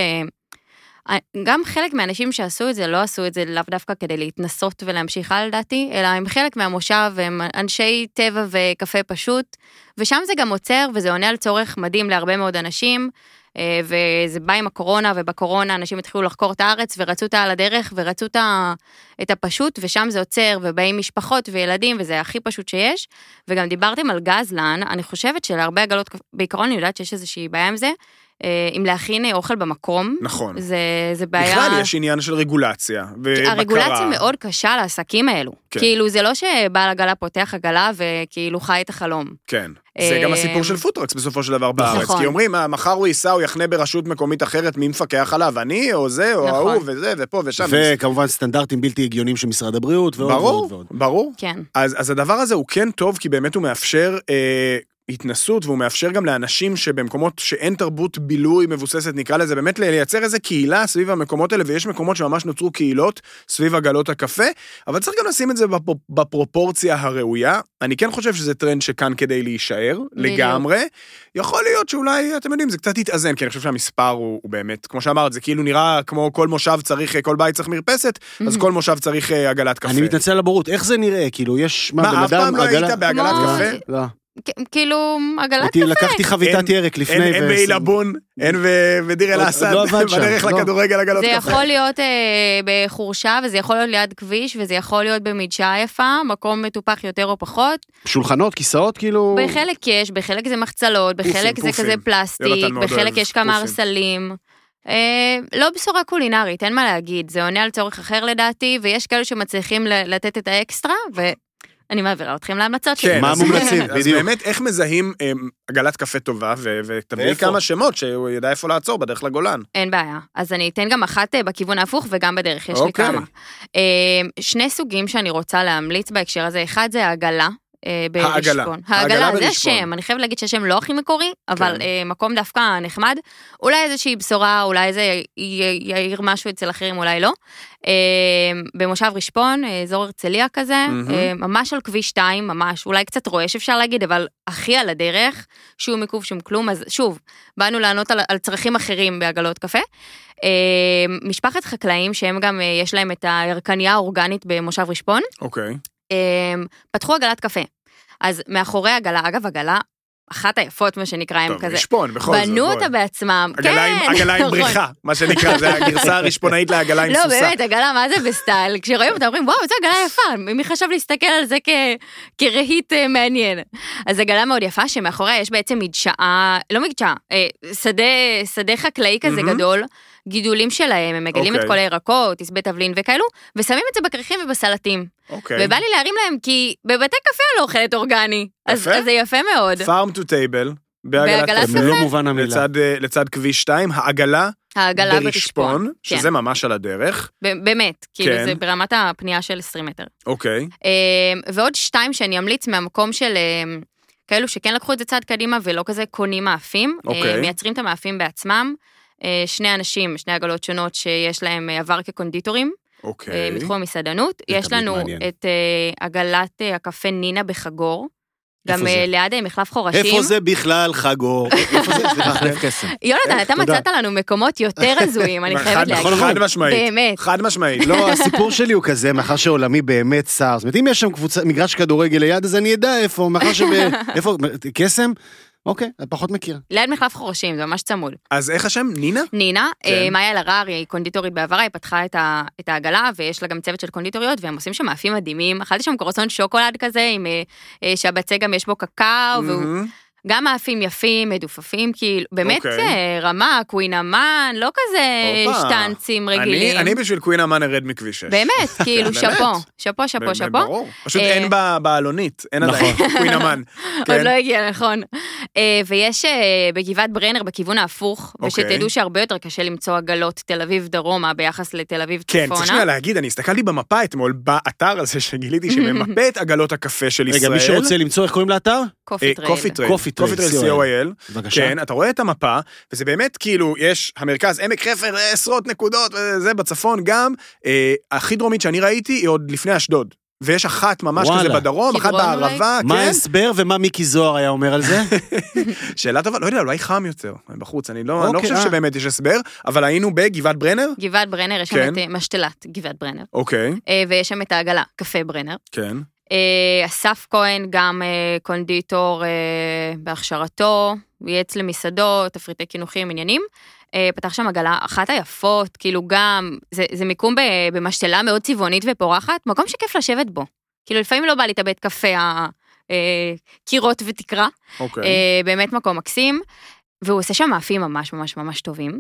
גם חלק מהאנשים שעשו את זה לא עשו את זה לאו דווקא כדי להתנסות ולהמשיך הלאה לדעתי, אלא הם חלק מהמושב, הם אנשי טבע וקפה פשוט, ושם זה גם עוצר וזה עונה על צורך מדהים להרבה מאוד אנשים, אה, וזה בא עם הקורונה, ובקורונה אנשים התחילו לחקור את הארץ ורצו אותה על הדרך ורצו את ה- את הפשוט, ושם זה עוצר, ובאים משפחות וילדים, וזה הכי פשוט שיש. וגם דיברתם על גזלן, אני חושבת שלהרבה עגלות, בעיקרון אני יודעת שיש איזושהי בעיה עם זה, אה, עם להכין אוכל במקום. נכון. זה, זה בעיה... בכלל יש עניין של רגולציה ובקרה. הרגולציה מאוד קשה לעסקים האלו. כן. כאילו, זה לא שבעל עגלה פותח עגלה וכאילו חי את החלום. כן. זה גם אה, הסיפור של פוטרקס בסופו של דבר בארץ. נכון. כי אומרים, "אה, מחר הוא ייסע, הוא יחנה ברשות מקומית אחרת, מי מפקח עליו? אני, או זה, או נכון. ההוא, וזה, ופה ושם. וכמובן סטנדרטים בלתי הגיוניים של משרד הבריאות, ועוד ועוד ברור, ועוד. ברור. כן. אז, אז הדבר הזה הוא כן טוב, כי באמת הוא מאפשר אה, התנסות, והוא מאפשר גם לאנשים שבמקומות שאין תרבות בילוי מבוססת, נקרא לזה, באמת לייצר איזה קהילה סביב המקומות האלה, ויש מקומות שממש נוצרו קהילות סביב עגלות הקפה, אבל צריך גם לשים את זה בפ, בפרופורציה הראויה. אני כן חושב שזה טרנד שכאן כדי להישאר, בדיוק. לגמרי. יכול להיות שאולי, אתם יודעים, זה קצת יתאזן, כי אני חושב שהמספר הוא, הוא באמת, כמו שאמרת, זה כאילו נראה כמו כל מושב צריך, כל בית צריך מרפסת, אז כל מושב צריך אה, עגלת קפה. אני מתנצל על הבורות, איך זה נראה? כאילו, יש, מה, מה, אף פעם לא עגלה- היית בעגלת כמו- קפה? לא. כאילו, עגלת קפה. לקחתי חביתת ירק לפני. אין, ו- בעילבון, אין ו- בדיר עבד שם, בדרך לא. לכדורגל עגלות זה קפה. יכול להיות אה, בחורשה, וזה יכול להיות ליד כביש, וזה יכול להיות במדשאה יפה, מקום מטופח יותר או פחות. שולחנות, כיסאות, כאילו... בחלק יש, בחלק זה מחצלות, בחלק זה. כזה פלסטיק, בחלק יש כמה. ארסלים. אה, לא בשורה קולינרית, אין מה להגיד, זה עונה על צורך אחר לדעתי, ויש כאלה שמצליחים לתת את האקסטרה, ואני מעבירה אתכם להמלצות שלי. כן, מה אז- מומלצים? (laughs) אז בדיוק. באמת, איך מזהים אה, עגלת קפה טובה, ותביאי? כמה שמות, שהוא ידע איפה לעצור בדרך לגולן. אין בעיה. אז אני אתן גם אחת אה, בכיוון ההפוך וגם בדרך, יש לי אוקיי. כמה. אה, שני סוגים שאני רוצה להמליץ בהקשר הזה, אחד זה העגלה. אה, העגלה. ברשפון. העגלה זה. השם, אני חייבת להגיד שהשם לא הכי מקורי, אבל כן. אה, מקום דווקא נחמד. אולי איזושהי בשורה, אולי זה יעיר משהו אצל אחרים, אולי לא. אה, במושב רשפון, אזור הרצליה כזה, ממש על כביש 2, ממש, אולי קצת רועש אפשר להגיד, אבל הכי על הדרך, שום עיכוב, שום כלום, אז שוב, באנו לענות על, על צרכים אחרים בעגלות קפה. משפחת חקלאים שהם גם, יש להם את הירקניה האורגנית במושב רשפון, אוקיי. אה, פתחו עגלת קפה. אז מאחורי עגלה, אגב, עגלה, אחת היפות, מה שנקרא, הם כזה, רשפון, בכל זאת. בנו. אותה בעצמם, עגלה עם- כן, עגלה עם נכון. בריכה, מה שנקרא, זה הגרסה הרשפונאית לעגלה עם לא, סוסה. באמת, עגלה, מה זה בסטייל? כשרואים אותה, אומרים, וואו, זו עגלה יפה, מי חשב להסתכל על זה כרהיט אה, מעניין? אז עגלה מאוד יפה, שמאחוריה יש בעצם מדשאה, לא מדשאה, אה, שדה, חקלאי כזה. גדול, גידולים שלהם, הם מגלים את אוקיי. כל הירקות, עשבי תבלין וכאלו, ושמים את זה בכריכים ובסלטים. אוקיי. ובא לי להרים להם, כי בבתי קפה אני לא אוכלת אורגני. אז יפה. אז זה יפה מאוד. farm to table, בעגלת קפה, במלוא מובן המילה. לצד, אה, לצד כביש 2, העגלה העגלה ברשפון, ברשפון. כן, שזה ממש על הדרך. באמת, כאילו כן. זה ברמת הפנייה של 20 מטר. אוקיי. אה, ועוד שתיים שאני אמליץ מהמקום של אה, כאלו שכן לקחו את זה צעד קדימה ולא כזה קונים מאפים, אה, אוקיי. מייצרים את המאפים בעצמם. אה, שני אנשים, שני עגלות שונות שיש להם אה, עבר כקונדיטורים, אה, אוקיי. מתחום המסעדנות. יש לנו מעניין. את אה, עגלת אה, הקפה נינה בחגור. גם זה? אה, ליד אה, מחלף חורשים. איפה זה בכלל חגור? (laughs) איפה זה? סליחה. מחלף קסם. יונתן, אתה. מצאת לנו מקומות יותר (laughs) הזויים, אני חייבת נכון, להגיד. חד משמעית. באמת. חד משמעית. לא, הסיפור שלי הוא כזה, מאחר שעולמי באמת שר. זאת אומרת, אם יש שם קבוצה, מגרש כדורגל ליד, אז אני אדע איפה, מאחר שב... (laughs) איפה? קסם? אוקיי, אני פחות מכיר. ליד מחלף חורשים, זה ממש צמוד. אז איך השם? נינה? נינה, כן. אה, מאיה אלהרר היא קונדיטורית בעברה, היא פתחה את, ה, את העגלה ויש לה גם צוות של קונדיטוריות והם עושים שם מאפים מדהימים. אכלתי שם קורסון שוקולד כזה עם אה, אה, שהבצק גם יש בו קקאו והוא מהמם. גם מאפים יפים, מדופפים, כאילו, באמת אוקיי. אה, רמה, קווין אמן, לא כזה הופה. שטנצים אני, רגילים. אני בשביל קווין אמן ארד מכביש 6. באמת, (laughs) כאילו. שאפו, שאפו, שאפו, שאפו. ברור. פשוט אה, אין ב- בעלונית, אין עדיין (laughs) קווין אמן. (laughs) עוד כן. לא הגיע, נכון. אה, ויש בגבעת ברנר בכיוון ההפוך, אוקיי. ושתדעו שהרבה יותר קשה למצוא עגלות תל אביב דרומה ביחס לתל אביב כן, צפונה. צריך שנייה להגיד, אני הסתכלתי במפה אתמול, באתר הזה שגיליתי שממפה את עגלות הקפה של ישראל. רגע, מי שרוצה למצוא, איך קוראים לאתר? Coffee Trail. Coffee Trail. Coffee Trail, co.il. בבקשה. כן, אתה רואה את המפה, וזה באמת כאילו, יש המרכז, עמק חפר, עשרות נקודות, וזה בצפון גם. אה, הכי דרומית שאני ראיתי היא עוד לפני אשדוד. ויש אחת ממש וואלה. כזה בדרום, אחת? בערבה, מה כן. ההסבר ומה מיקי זוהר היה אומר על זה? (laughs) שאלה טובה, לא יודע, אולי חם יותר בחוץ, אני לא אני לא אוקיי, חושב אה. שבאמת יש הסבר, אבל היינו בגבעת ברנר? גבעת ברנר, יש כן. שם את אה, משתלת גבעת ברנר, אוקיי, אה, ויש שם את העגלה, קפה ברנר. כן. אה, אסף כהן, גם אה, קונדיטור אה, בהכשרתו, ייעץ למסעדות, תפריטי קינוחים, עניינים. פתח שם עגלה, אחת היפות, כאילו גם, זה, זה מיקום במשתלה מאוד צבעונית ופורחת, מקום שכיף לשבת בו. כאילו לפעמים לא בא לי את הבית קפה הקירות ותקרה, אוקיי. אה, באמת מקום מקסים, והוא עושה שם מאפים ממש ממש ממש טובים.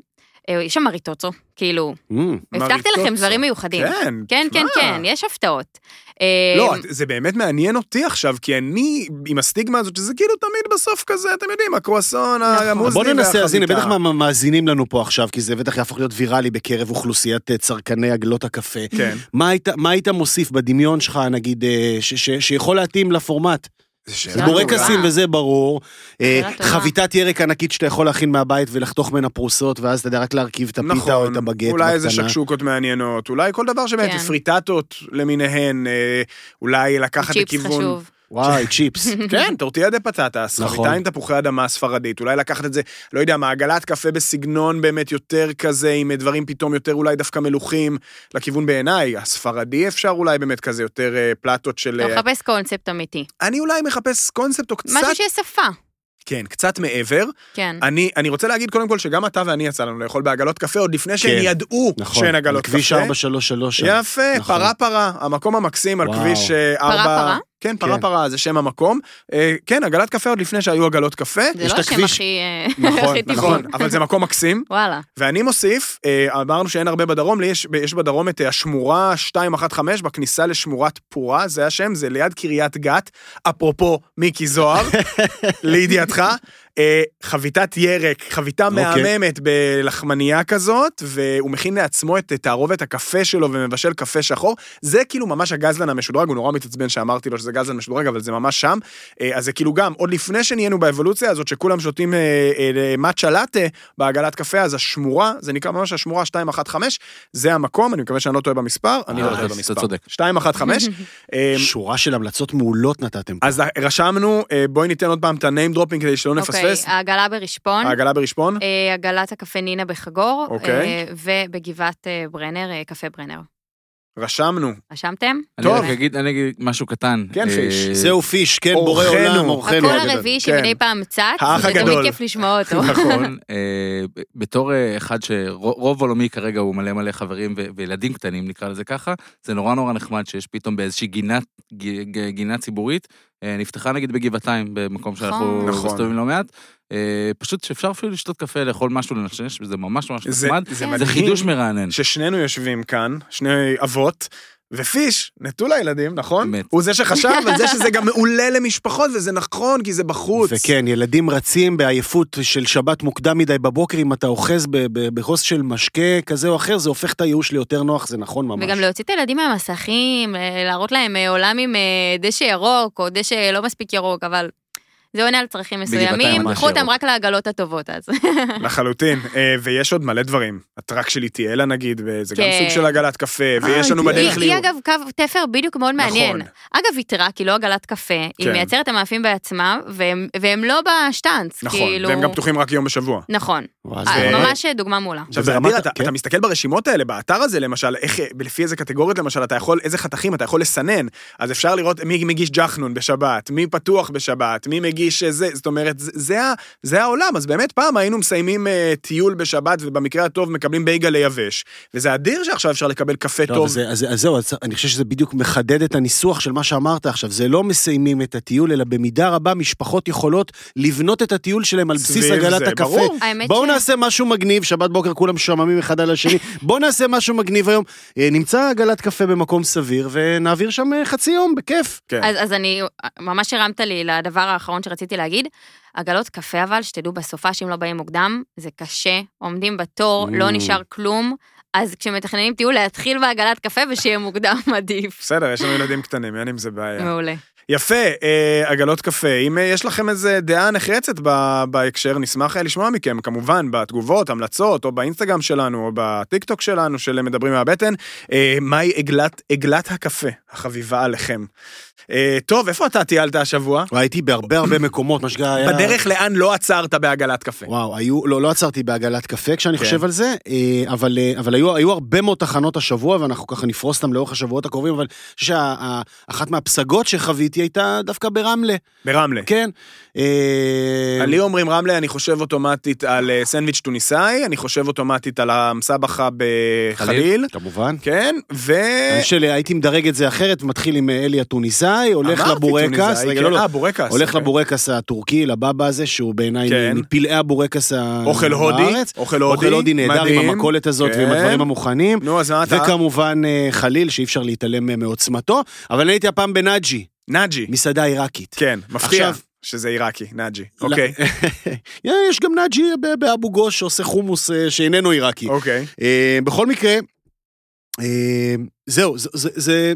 אה, יש שם מריטוצו, כאילו, Mm, הבטחתי לכם. דברים מיוחדים. כן, כן, כן. כן, יש הפתעות. אה, לא, זה באמת מעניין אותי עכשיו, כי אני עם הסטיגמה הזאת, שזה כאילו תמיד בסוף כזה, אתם יודעים, הקרואסון, נכון. המוזלי בוא ננסה, אז הנה. בטח מאזינים לנו פה עכשיו, כי זה בטח יהפוך להיות ויראלי בקרב אוכלוסיית אה, צרכני עגלות הקפה. כן. מה היית- מוסיף בדמיון שלך, נגיד, אה, ש- ש- שיכול להתאים לפורמט? זה. בורקסים וזה ברור. אה. חביתת ירק ענקית שאתה יכול להכין מהבית ולחתוך ממנה פרוסות, ואז אתה יודע רק להרכיב את הפיתה או נכון, את הבגט אולי איזה. שקשוקות מעניינות, אולי כל דבר שבאמת, כן. פריטטות למיניהן, אה, אולי לקחת צ'יפס לכיוון... חשוב. וואי, צ'יפס. (laughs) כן, טורטיה דה פטטס, נכון. חביתה עם תפוחי אדמה ספרדית, אולי לקחת את זה, לא יודע, מעגלת קפה בסגנון באמת יותר כזה, עם דברים פתאום יותר אולי דווקא מלוכים, לכיוון בעיניי, הספרדי אפשר אולי באמת כזה יותר אה, פלטות של... אתה אה, מחפש קונספט אמיתי. אני אולי מחפש קונספט או קצת, משהו שיש שפה. כן, קצת מעבר. כן. אני, אני רוצה להגיד קודם כל שגם אתה ואני יצא לנו לאכול בעגלות קפה עוד לפני שהם כן, ידעו נכון. שאין עגלות קפה. כביש 433 שם. יפה, נכון. פרה פרה, המקום המקסים על וואו. כביש אה, פרה. פרה? כן, פרה כן. פרה זה שם המקום. אה, כן, עגלת קפה עוד לפני שהיו עגלות קפה. זה לא השם הכביש- הכי... אה, נכון, (laughs) הכי טבעי. נכון, אבל זה מקום מקסים. וואלה. ואני מוסיף, אה, אמרנו שאין הרבה בדרום, לי יש, יש בדרום את השמורה 215 בכניסה לשמורת פורה, זה השם, זה ליד קריית גת, אפרופו מיקי זוהר, (laughs) לידיעתך. אה, חביתת ירק, חביתה אוקיי. מהממת בלחמנייה כזאת, והוא מכין לעצמו את תערובת הקפה שלו ומבשל קפה שחור. זה כאילו ממש הגזלן המשודרג, הוא נורא מתעצבן שאמרתי לו שזה גזלן משודרג, אבל זה ממש שם. אה, אז זה כאילו גם, עוד לפני שנהיינו באבולוציה הזאת, שכולם שותים אה, אה, מאצ'ה לאטה בעגלת קפה, אז השמורה, זה נקרא ממש השמורה 215, זה המקום, אני מקווה שאני לא טועה במספר, אני לא אה, טועה אתה במספר. צודק. 215. (laughs) אה, שורה של המלצות מעולות נתתם פה. אז רשמנו, אה, בואי ניתן עוד פעם את ה-name dropping כדי שלא אוקיי, נפספס. העגלה ברשפון. העגלה ברשפון. אה, עגלת הקפה נינה בחגור. אוקיי. אה, ובגבעת אה, ברנר, קפה ברנר. רשמנו. רשמתם? אני טוב. רק אגיד, אני אגיד משהו קטן. כן, פיש. זהו פיש, כן, בורא. עולם, אורחנו. הקול. הרביעי כן. שמדי פעם צץ, האח זה תמיד הגדול. כיף לשמוע אותו. (laughs) נכון, (laughs) בתור אחד שרוב עולמי כרגע הוא מלא מלא חברים וילדים קטנים, נקרא לזה ככה, זה נורא נורא נחמד שיש פתאום באיזושהי גינה, ציבורית, נפתחה נגיד בגבעתיים, במקום שאנחנו נכון. מסתובבים לא מעט, אה, פשוט שאפשר אפילו לשתות קפה, לאכול משהו, לנשנש, וזה ממש ממש זה- נחמד, זה זה מדהים. חידוש מרענן. ששנינו יושבים כאן, שני אבות, ופיש, נטו לילדים, נכון? אמת. הוא זה שחשב על זה שזה גם מעולה למשפחות, וזה נכון, כי זה בחוץ. וכן, ילדים רצים בעייפות של שבת מוקדם מדי בבוקר, אם אתה אוחז בכוס של משקה כזה או אחר, זה הופך את הייאוש ליותר נוח, זה נכון ממש. וגם להוציא את הילדים מהמסכים, אה, להראות להם אה, עולם עם אה, דשא ירוק, או דשא לא מספיק ירוק, אבל זה עונה על צרכים מסוימים, קחו אותם. רק לעגלות הטובות אז. (laughs) לחלוטין, אה, ויש עוד מלא דברים. הטראק של איטיאלה נגיד, וזה גם כן. סוג של עגלת קפה, ויש לנו. בדרך היא, היא. אגב קו תפר בדיוק מאוד מעניין. נכון. אגב, היא טראק, היא לא עגלת קפה, היא כן. מייצרת את המאפים בעצמה, והם, לא בשטאנץ, נכון, כאילו... והם גם פתוחים רק יום בשבוע. נכון. אה, ממש דוגמה מעולה. עכשיו זה אדיר, אתה, כן. מסתכל ברשימות האלה, באתר הזה למשל, איך, לפי איזה קטגוריות למשל, אתה יכול, איזה חתכים אתה יכול לסנן, אז אפשר לראות מי מגיש ג'חנון בשבת, מי פתוח בשבת, מי מגיש זה, זאת אומרת, זה, העולם, אז באמת פעם היינו מסיימים טיול בשבת, ובמקרה הטוב מקבלים בייגל ליבש, וזה אדיר שעכשיו אפשר לקבל קפה טוב, טוב. אז, זהו, אני חושב שזה בדיוק מחדד את הניסוח של מה שאמרת עכשיו. זה לא מסיימים את הטיול, אלא במידה רבה משפחות יכולות לבנות את הטיול שלהם על בסיס זה, הקפה. נעשה משהו מגניב, שבת בוקר כולם משועממים אחד על השני, בואו נעשה משהו מגניב היום. אה, נמצא עגלת קפה במקום סביר, ונעביר שם אה, חצי יום, בכיף. כן. אז, אז אני, ממש הרמת לי לדבר האחרון שרציתי להגיד. עגלות קפה אבל, שתדעו בסופה שאם לא באים מוקדם, זה קשה, עומדים בתור, Mm. לא נשאר כלום. אז כשמתכננים טיול, להתחיל בעגלת קפה ושיהיה מוקדם (laughs) עדיף. בסדר, יש לנו ילדים קטנים, אין עם זה בעיה. מעולה. יפה, אה, עגלות קפה. אם אה, יש לכם איזה דעה נחרצת בהקשר, נשמח אה, לשמוע מכם, כמובן, בתגובות, המלצות, או באינסטגרם שלנו, או בטיקטוק שלנו, של מדברים מהבטן. מהי עגלת, עגלת הקפה החביבה עליכם? אה, טוב, איפה אתה טיילת השבוע? הייתי בהרבה הרבה מקומות, מה שהיה... בדרך לאן לא עצרת בעגלת קפה? וואו, היו, לא, לא עצרתי בעגלת קפה כשאני כן. חושב על זה, אה, אבל, אה, אבל היו, היו הרבה מאוד תחנות השבוע, ואנחנו ככה נפרוס אותם לאורך השבועות הקרובים, אבל אני חושב שאחת מהפסגות שחוויתי הייתה דווקא ברמלה, ברמלה. כן. אה, לי אומרים רמלה, אני חושב אוטומטית על אה, סנדוויץ' טוניסאי, אני חושב אוטומטית על המסבחה בחליל. כמובן. כן, ו... חושב, הייתי מדרג את זה אחרת, מתחיל עם אה, אלי הטוניסאי, הולך לבורקס, רגע, כן. לא, לא, אה, בורקס. הולך אוקיי. לבורקס הטורקי, לבבא הזה, שהוא בעיניי כן. מפלאי הבורקס ה- אוכל הודי, בארץ. אוכל הודי, אוכל הודי נהדר עם. המכולת הזאת ועם כן. הדברים המוכנים. נו, אז מה אתה? וכמובן חליל, שאי אפשר להתעלם מעוצמתו, אבל אני הייתי הפעם בנאג'י, נאג'י. מסעדה עיראקית. כן, מפתיע עכשיו- שזה עיראקי, נאג'י. אוקיי, לא. (laughs) יש גם נאג'י באבו גוש שעושה חומוס אה, שאיננו עיראקי. אוקיי. אה, בכל מקרה, אה, זהו,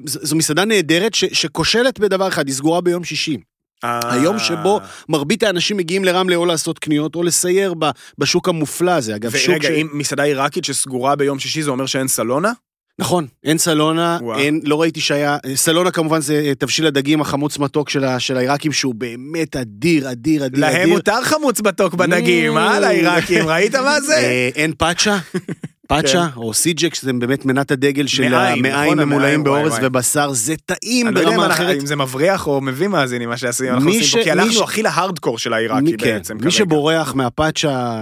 זו מסעדה נהדרת ש- שכושלת בדבר אחד, היא סגורה ביום שישי. אה, היום שבו מרבית האנשים מגיעים לרמלה או לעשות קניות או לסייר בשוק המופלא הזה. אגב, שוק ורגע, אם מסעדה עיראקית שסגורה ביום שישי, זה אומר שאין סלונה? נכון, אין סלונה, וואו. אין, לא ראיתי שהיה, סלונה כמובן זה אה, תבשיל הדגים החמוץ מתוק של, ה- של העיראקים, שהוא באמת אדיר, אדיר, אדיר, להם אדיר. מותר חמוץ מתוק בדגים, Mm. אה, לעיראקים, ראית מה זה? אה, אין פאצ'ה, (laughs) פאצ'ה או סיג'ק, שזה באמת מנת הדגל של מעיים, המעיים נכון, ממולאים באורז. ובשר, זה טעים אני לא יודע אם ברמה אנחנו- אחרת. זה מבריח או מביא מאזינים מה שעשינו, אנחנו עושים ש- פה, כי ש- הכי להארדקור של העיראקי כן, בעצם מי. שבורח מהפאצ'ה,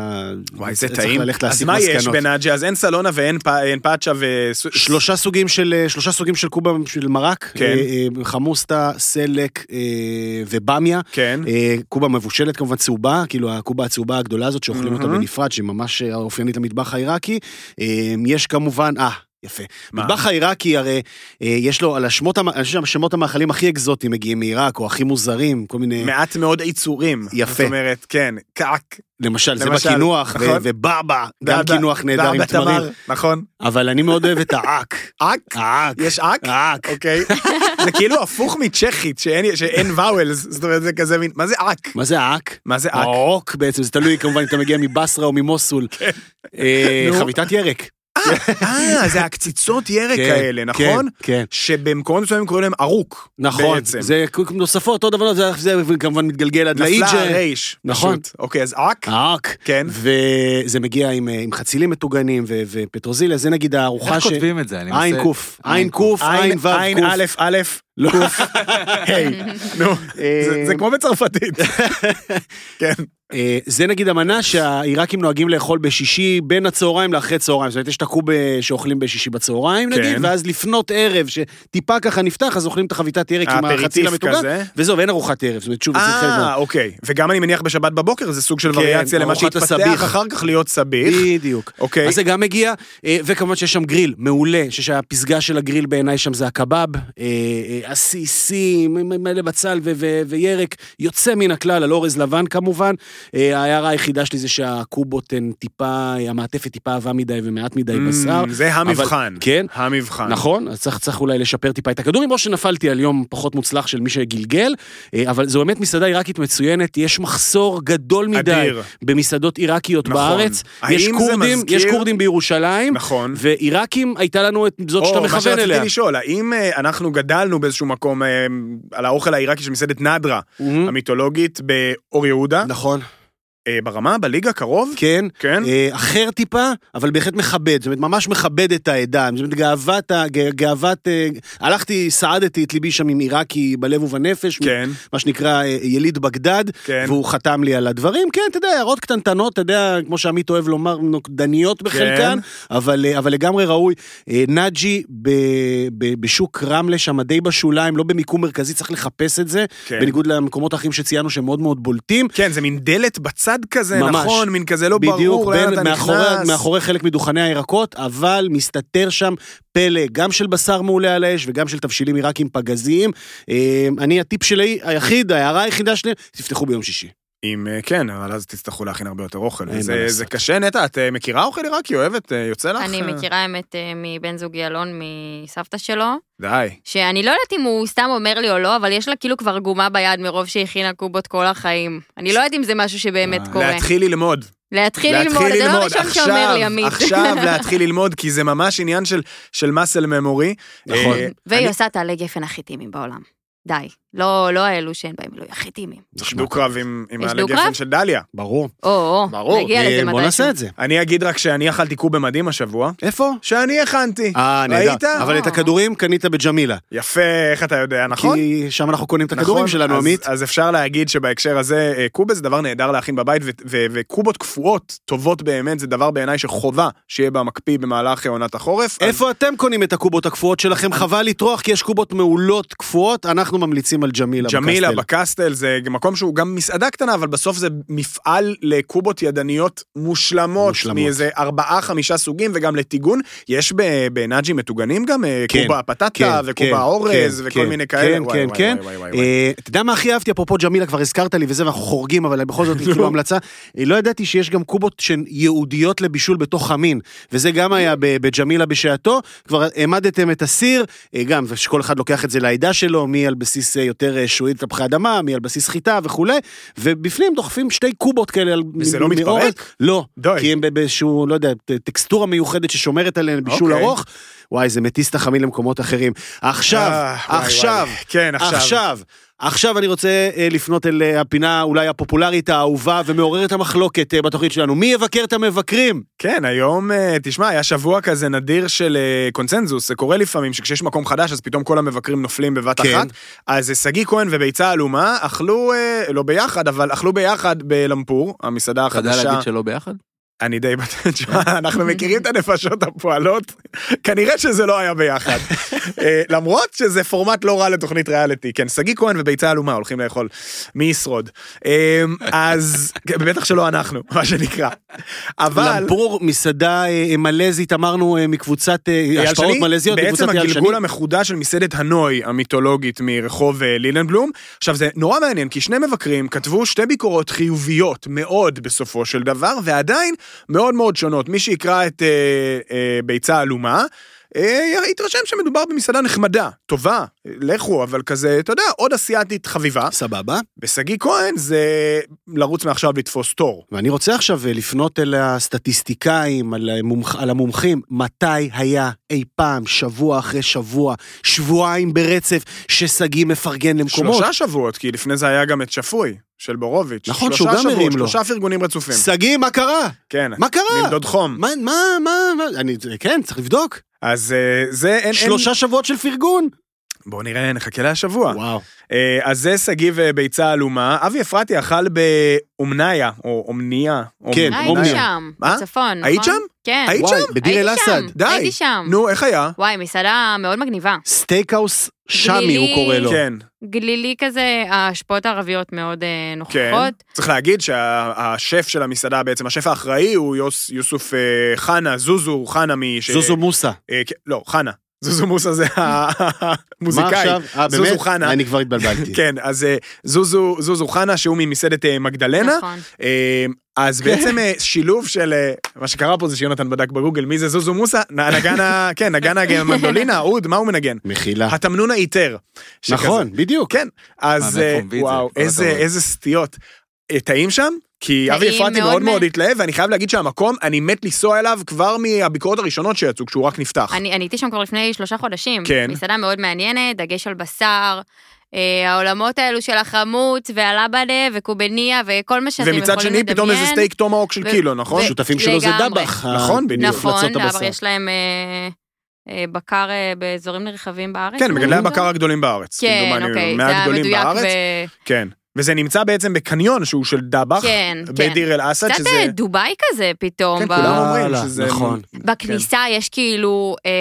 וואי, זה טעים. אז מה יש. בנאג'י? אז אין סלונה ואין פאצ'ה ו... שלושה סוגים של אה, שלושה סוגים של קובה של מרק, כן. אה, אה, חמוסטה, סלק ובמיה. כן. קובה מבושלת כמובן צהובה, כאילו הקובה הצהובה הגדולה הזאת שאוכלים אותה. בנפרד, שהיא ממש אופיינית למטבח העיראקי. אה, יש כמובן, אה, יפה. מטבח העיראקי הרי אה, יש לו על השמות, אני חושב שהשמות המאכלים הכי אקזוטיים מגיעים מעיראק, או הכי מוזרים, כל מיני, מעט מאוד עיצורים. יפה. זאת אומרת, כן, קעק. למשל, זה בקינוח, ו- נכון. ובאבא, גם קינוח נהדר עם תמרים, תמר, נכון. אבל אני מאוד אוהב את האק. אק? האק. יש אק? האק. אוקיי. זה כאילו הפוך מצ'כית, שאין ואוולס, זאת אומרת, זה כזה מין, מה זה אק? מה זה האק? מה זה אק? האוק בעצם, זה תלוי כמובן אם אתה מגיע מבסרה או ממוסול. אה, נו. חביתת ירק. (laughs) אה, זה הקציצות ירק כן, האלה, נכון? כן, כן. שבמקומות מסוימים קוראים להם ערוק. נכון, בעצם. זה נוספות, עוד דבר, זה- זה כמובן מתגלגל עד נפלה לאיג'ה. הרייש. נכון. פשוט. אוקיי, אז אק? האק. כן. וזה מגיע עם, אה, עם חצילים מטוגנים ו- ופטרוזיליה, זה נגיד הארוחה איך ש... כותבים את זה? אני עין מנסה- קוף, עין קוף, עין וו עין קוף. א' א', לא. (laughs) היי. נו, זה כמו בצרפתית. (laughs) כן. אה, זה נגיד המנה שהעיראקים נוהגים לאכול בשישי בין הצהריים לאחרי צהריים. זאת אומרת, יש את הקובה שאוכלים בשישי בצהריים נגיד, כן. ואז לפנות ערב, שטיפה ככה נפתח, אז אוכלים את החביתת ירק עם החציל כזה. וזהו, ואין ארוחת ערב. זאת אומרת, שוב, זה חלק מה... אה, אוקיי. וגם אני מניח בשבת בבוקר זה סוג של כן, וריאציה למה שהתפתח הסביח. אחר כך להיות סביח. בדיוק. אוקיי. אז זה גם מגיע, אה, וכמובן שיש שם גריל מעולה, שהפסגה של הגריל בעיניי שם זה הקבב, אה, אה, עסיסים, מלא בצל וירק, יוצא מן הכלל, על אורז לבן כמובן. אה, ההערה היחידה שלי זה שהקובות הן טיפה, המעטפת טיפה עבה מדי ומעט מדי בשר. Mm, זה המבחן. כן. המבחן. נכון, אז צריך, צריך אולי לשפר טיפה את הכדורים, או שנפלתי על יום פחות מוצלח של מי שגלגל, אה, אבל זו באמת מסעדה עיראקית מצוינת, יש מחסור גדול מדי אדיר. במסעדות עיראקיות נכון. בארץ, יש כורדים, מזכיר- יש כורדים בירושלים, נכון. ועיראקים הייתה לנו את זאת שאתה או, מה מכוון שרציתי אליה. לשאול, האם אה, אנחנו גדלנו באיזשהו מקום על האוכל העיראקי של מסעדת נדרה מהמם. המיתולוגית באור יהודה? נכון. אה, ברמה, בליגה קרוב? כן. כן. אה, אחר טיפה, אבל בהחלט מכבד, זאת אומרת, ממש מכבד את העדה, זאת אומרת, גאוות, גאוות, אה, הלכתי, סעדתי את ליבי שם עם עיראקי בלב ובנפש, כן. מה שנקרא אה, יליד בגדד, כן. והוא חתם לי על הדברים, כן, אתה יודע, הערות קטנטנות, אתה יודע, כמו שעמית אוהב לומר, נוקדניות בחלקן, אבל, אה, אבל לגמרי ראוי. אה, נאג'י ב, ב, בשוק רמלה שם די בשוליים, לא במיקום מרכזי, צריך לחפש את זה, כן. בניגוד למקומות האחרים שציינו שהם מאוד מאוד בולטים. כן, זה מין דלת בצד כזה, ממש. נכון? מין כזה לא בדיוק, ברור לאן אתה מאחורי, נכנס. מאחורי חלק מדוכני הירקות, אבל מסתתר שם פלא, גם של בשר מעולה על האש וגם של תבשילים עיראקים פגזיים. אה, אני, הטיפ שלי היחיד, ההערה היחידה שלי, תפתחו ביום שישי. אם אה, כן, אבל אז תצטרכו להכין הרבה יותר אוכל. זה. זה קשה, נטע, את אה, מכירה אוכל עיראקי? אוהבת? אה, יוצא לך? אני מכירה האמת מבן זוגי אלון, מסבתא שלו, די. שאני לא יודעת אם הוא סתם אומר לי או לא, אבל יש לה כאילו כבר גומה ביד מרוב שהכינה קובות כל החיים. אני לא יודעת אם זה משהו שבאמת קורה. להתחיל ללמוד. להתחיל ללמוד, זה לא הראשון שאומר לי עמית. עכשיו (laughs) להתחיל ללמוד, כי זה ממש עניין של, של מסל ממורי. נכון. והיא אני- עושה תעלי גפן הכי טימים בעולם. די. לא, לא האלו שאין בהם אלוהי הכי טימים. יש דו-קרב עם, העלי? גפן של דליה. ברור. או, או, ברור. נגיע לזה אה, מתישהו. בוא נעשה את זה. אני אגיד רק שאני אכלתי קוב במדים השבוע, איפה? שאני הכנתי. אה, ראית? נהדר. אבל את. הכדורים קנית בג'מילה. יפה, איך אתה יודע, נכון? כי שם אנחנו קונים את הכדורים נכון, שלנו, אז- עמית. אז אפשר להגיד שבהקשר הזה, אה, קובה זה דבר נהדר להכין בבית, וקובות קפואות, טובות באמת, זה דבר בעיניי שחובה שיהיה במקפיא במהלך עונת החורף. איפה אתם קונים את הקובות הקפואות שלכם? חבל לטרוח, כי יש קובות מעולות קפואות, אנחנו ממליצים על ג'מילה ג'מילה בקסטל. בקסטל זה מקום שהוא גם מסעדה קטנה, אבל בסוף זה מפעל לקובות ידניות מושלמות, מושלמות. מאיזה ארבעה חמישה סוגים, וגם לטיגון. יש בנאג'י מטוגנים גם אה, כן, קובה כן, פטטה וקובה כן, אורז כן, וכל כן, מיני כאלה. כן, וואי, כן, וואי, כן. וואי, וואי, וואי. אה, אתה יודע מה הכי אהבתי? אפרופו ג'מילה, כבר הזכרת לי וזה, ואנחנו חורגים, אבל בכל זאת, (laughs) כאילו המלצה. אה, לא ידעתי שיש גם קובות שהן ייעודיות לבישול בתוך חמין, וזה גם היה בג'מילה בשעתו. כבר העמדתם את הסיר, גם, ושכל אחד לוקח את זה לעדה שלו, מי על בסיס יותר אה, שועית תפוחי אדמה, מי על בסיס חיטה וכולי, ובפנים דוחפים שתי קובות כאלה. על- וזה לא. מתפרק? לא, די. כי הם באיזשהו, לא יודע, טקסטורה מיוחדת ששומרת עליהם בישול אוקיי. ארוך. וואי, זה מטיס את החמין למקומות אחרים. עכשיו, אה, וואי, עכשיו, וואי. כן, עכשיו. עכשיו, עכשיו אני רוצה אה, לפנות אל אה, הפינה אולי הפופולרית, האהובה ומעוררת המחלוקת אה, בתוכנית שלנו. מי יבקר את המבקרים? כן, היום, אה, תשמע, היה שבוע כזה נדיר של אה, קונצנזוס, זה קורה לפעמים שכשיש מקום חדש, אז פתאום כל המבקרים נופלים בבת כן. אחת. אז שגיא כהן וביצה עלומה אכלו, אה, לא ביחד, אבל אכלו ביחד בלמפור, המסעדה אתה יודע החדשה. להגיד שלא ביחד? אני די בטוח, (laughs) תשמע, אנחנו מכירים את הנפשות הפועלות, כנראה שזה לא היה ביחד. אה, למרות שזה פורמט לא רע לתוכנית ריאליטי, כן, שגיא כהן וביצה עלומה הולכים לאכול, מי ישרוד. אה, אז, בטח שלא אנחנו, (laughs) מה שנקרא. אבל... למפור, מסעדה אה, מלזית, אמרנו, אה, מקבוצת השפעות מלזיות, בעצם מקבוצת אייל שני. הגלגול המחודש של מסעדת הנוי המיתולוגית מרחוב לילנבלום. עכשיו זה נורא מעניין, כי שני מבקרים כתבו שתי ביקורות חיוביות מאוד בסופו של דבר, ועדיין מאוד מאוד שונות. מי שיקרא את אה, אה, ביצה עלומה, אה, יתרשם שמדובר במסעדה נחמדה, טובה, לכו, אבל כזה, אתה יודע, עוד אסיאתית חביבה. סבבה. בשגיא כהן זה לרוץ מעכשיו לתפוס תור. ואני רוצה עכשיו אה, לפנות אל הסטטיסטיקאים, על, המומח, על המומחים, מתי היה אי פעם, שבוע אחרי שבוע, שבועיים ברצף, ששגיא מפרגן למקומות? שלושה שבועות, כי לפני זה היה גם את שפוי, של בורוביץ'. נכון, שלושה שהוא גם שבועות, הרים לו. שלושה פרגונים רצופים. שגיא, מה קרה? כן. מה קרה? נמדוד חום. מה, מה, מה, מה, אני, כן, צריך לבדוק. אז אה, זה, אין, שלושה שבועות של פרגון. בואו נראה, נחכה להשבוע. וואו. אה, אז זה שגיא וביצה עלומה. אבי אפרתי אכל באומניה, או אומניה. או כן, אה, אומניה. הייתי שם? בצפון, נכון? היית שם? כן. היית שם? בדיר אל הייתי אסד. שם, די. הייתי שם. נו, איך היה? וואי, מסעדה מאוד מגניבה. סטייקהאוס שמי. הוא קורא לו. כן, גלילי כזה, ההשפעות הערביות מאוד אה, כן. נוכחות. צריך להגיד שהשף של המסעדה, בעצם השף האחראי הוא יוס, יוסוף אה, חנה, זוזו חנה מ... זוזו מוסה. אה, כן, לא, חנה. זוזו מוסה זה המוזיקאי. אה, זוזו? חנה. אני כבר התבלבלתי. (laughs) כן, אז אה, זוזו, זוזו חנה, שהוא ממסעדת אה, מגדלנה. נכון. אז בעצם אה, שילוב של, מה שקרה פה זה שיונתן בדק בגוגל, מי זה זוזו מוסה? נגן ה... (laughs) כן, נגן המנדולינה, אוד, מה הוא מנגן? מחילה. התמנון. שכזה. נכון, בדיוק. כן, אז? וואו, איזה סטיות. טעים שם? כי אבי אפרתי מאוד מאוד מאוד התלהב, ואני חייב להגיד שהמקום, אני מת לנסוע אליו כבר מהביקורות הראשונות שיצאו, כשהוא רק נפתח. אני אני הייתי שם כבר לפני שלושה חודשים. כן. מסעדה מאוד מעניינת, דגש על בשר, אה, העולמות האלו של החמוץ והלבנה וקובניה וכל מה שאתם יכולים לדמיין. ומצד שני פתאום איזה סטייק טומהוק של ו- קילו, נכון? השותפים שלו זה. דבח. נכון, בדיוק. נכון, אבל. יש להם אה, אה, בקר באזורים נרחבים בארץ. כן, מגדלי נכון? הבקר הגדולים בארץ. כן, אוקיי, זה היה מדויק. ו... כן. וזה נמצא בעצם בקניון שהוא של דבח, כן, כן. בדיר אל אסד, קצת שזה... אה, דובאי כזה פתאום. כן, ב- כולם אומרים וואלה, שזה... נכון. בכניסה יש כאילו אה,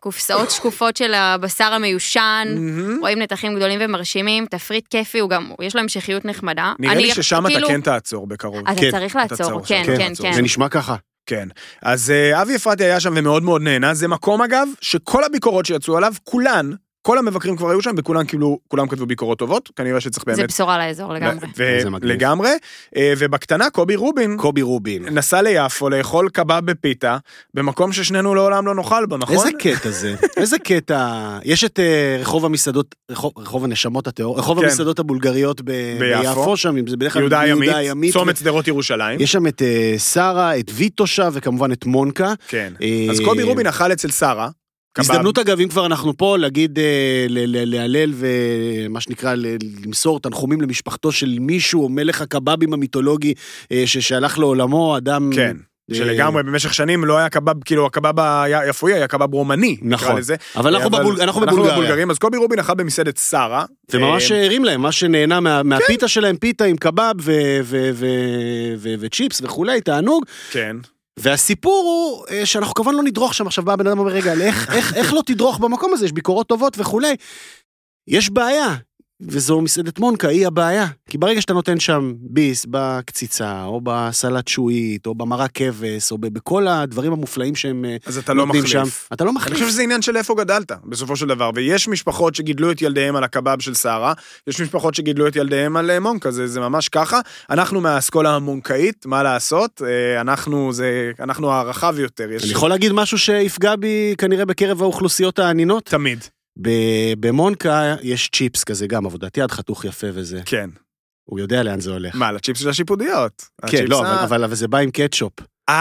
קופסאות שקופות של הבשר המיושן. רואים נתחים גדולים ומרשימים, תפריט כיפי, הוא גם, יש לו המשכיות נחמדה. נראה אני לי ששם אתה כאילו- כן תעצור בקרוב. אתה כן, צריך אתה לעצור, צריך כן, לעצור, כן, לעצור. כן. זה נשמע ככה. כן. אז אה, אבי אפרתי היה שם ומאוד מאוד נהנה. זה מקום, אגב, שכל הביקורות שיצאו עליו, כולן, כל המבקרים כבר היו שם וכולם קיבלו, כולם כתבו ביקורות טובות. כנראה שצריך באמת... זה בשורה לאזור לגמרי. לגמרי. אה, ובקטנה, קובי רובין קובי רובין. נסע ליפו לאכול קבב בפיתה, במקום ששנינו לעולם לא נאכל בו, נכון? איזה קטע זה? (laughs) איזה קטע? יש את אה, רחוב המסעדות, רחוב, רחוב הנשמות הטהור, רחוב כן. המסעדות הבולגריות ב- ביפו. ביפו שם, אם זה בדרך כלל יהודה הימית, הימית. צומת שדרות ירושלים. יש שם את אה, שרה, את ויטושה וכמובן את מונקה. כן. אז קובי רובין אכל אצל שרה. הזדמנות אגב, אם כבר אנחנו פה, להגיד, אה, להלל ומה שנקרא, למסור תנחומים למשפחתו של מישהו, מלך הקבבים המיתולוגי, אה, שהלך לעולמו, אדם... כן. אה, שלגמרי במשך שנים לא היה קבב, כאילו הקבב היפואי היה קבב רומני, נקרא נכון. לזה. אבל אנחנו בבול- אנחנו בבולגריה. בבולגרים, אז קובי רובין אכל במסעדת שרה. וממש אה, הרים להם, מה שנהנה מה- מהפיתה שלהם, פיתה עם קבב וצ'יפס וכולי, תענוג. כן. והסיפור הוא אה, שאנחנו כמובן לא נדרוך שם, עכשיו בא הבן אדם ואומר, רגע, איך, איך, איך לא תדרוך במקום הזה, יש ביקורות טובות וכולי. יש בעיה, וזו מסעדת מונקה, היא הבעיה. כי ברגע שאתה נותן שם ביס בקציצה, או בסלט שועית, או במרק כבש, או בכל הדברים המופלאים שהם אה, אז אתה לא נותנים מחליף. שם, אתה לא אני מחליף. חושב שזה עניין של איפה גדלת, בסופו של דבר. ויש משפחות שגידלו את ילדיהם על הקבב של שרה, יש משפחות שגידלו את ילדיהם על אה, מונקה, זה, זה ממש ככה. אנחנו מהאסכולה המונקאית, מה לעשות? אה, אנחנו, זה, אנחנו הרחב יותר. אני יכול להגיד משהו שיפגע בי כנראה בקרב האוכלוסיות הענינות? תמיד, במונקה יש צ'יפס כזה, גם עבודת יד חתוך יפה וזה. כן. הוא יודע לאן זה הולך. מה, לצ'יפס של השיפודיות. כן, לא, ה- אבל, אבל, זה בא עם קטשופ. אה,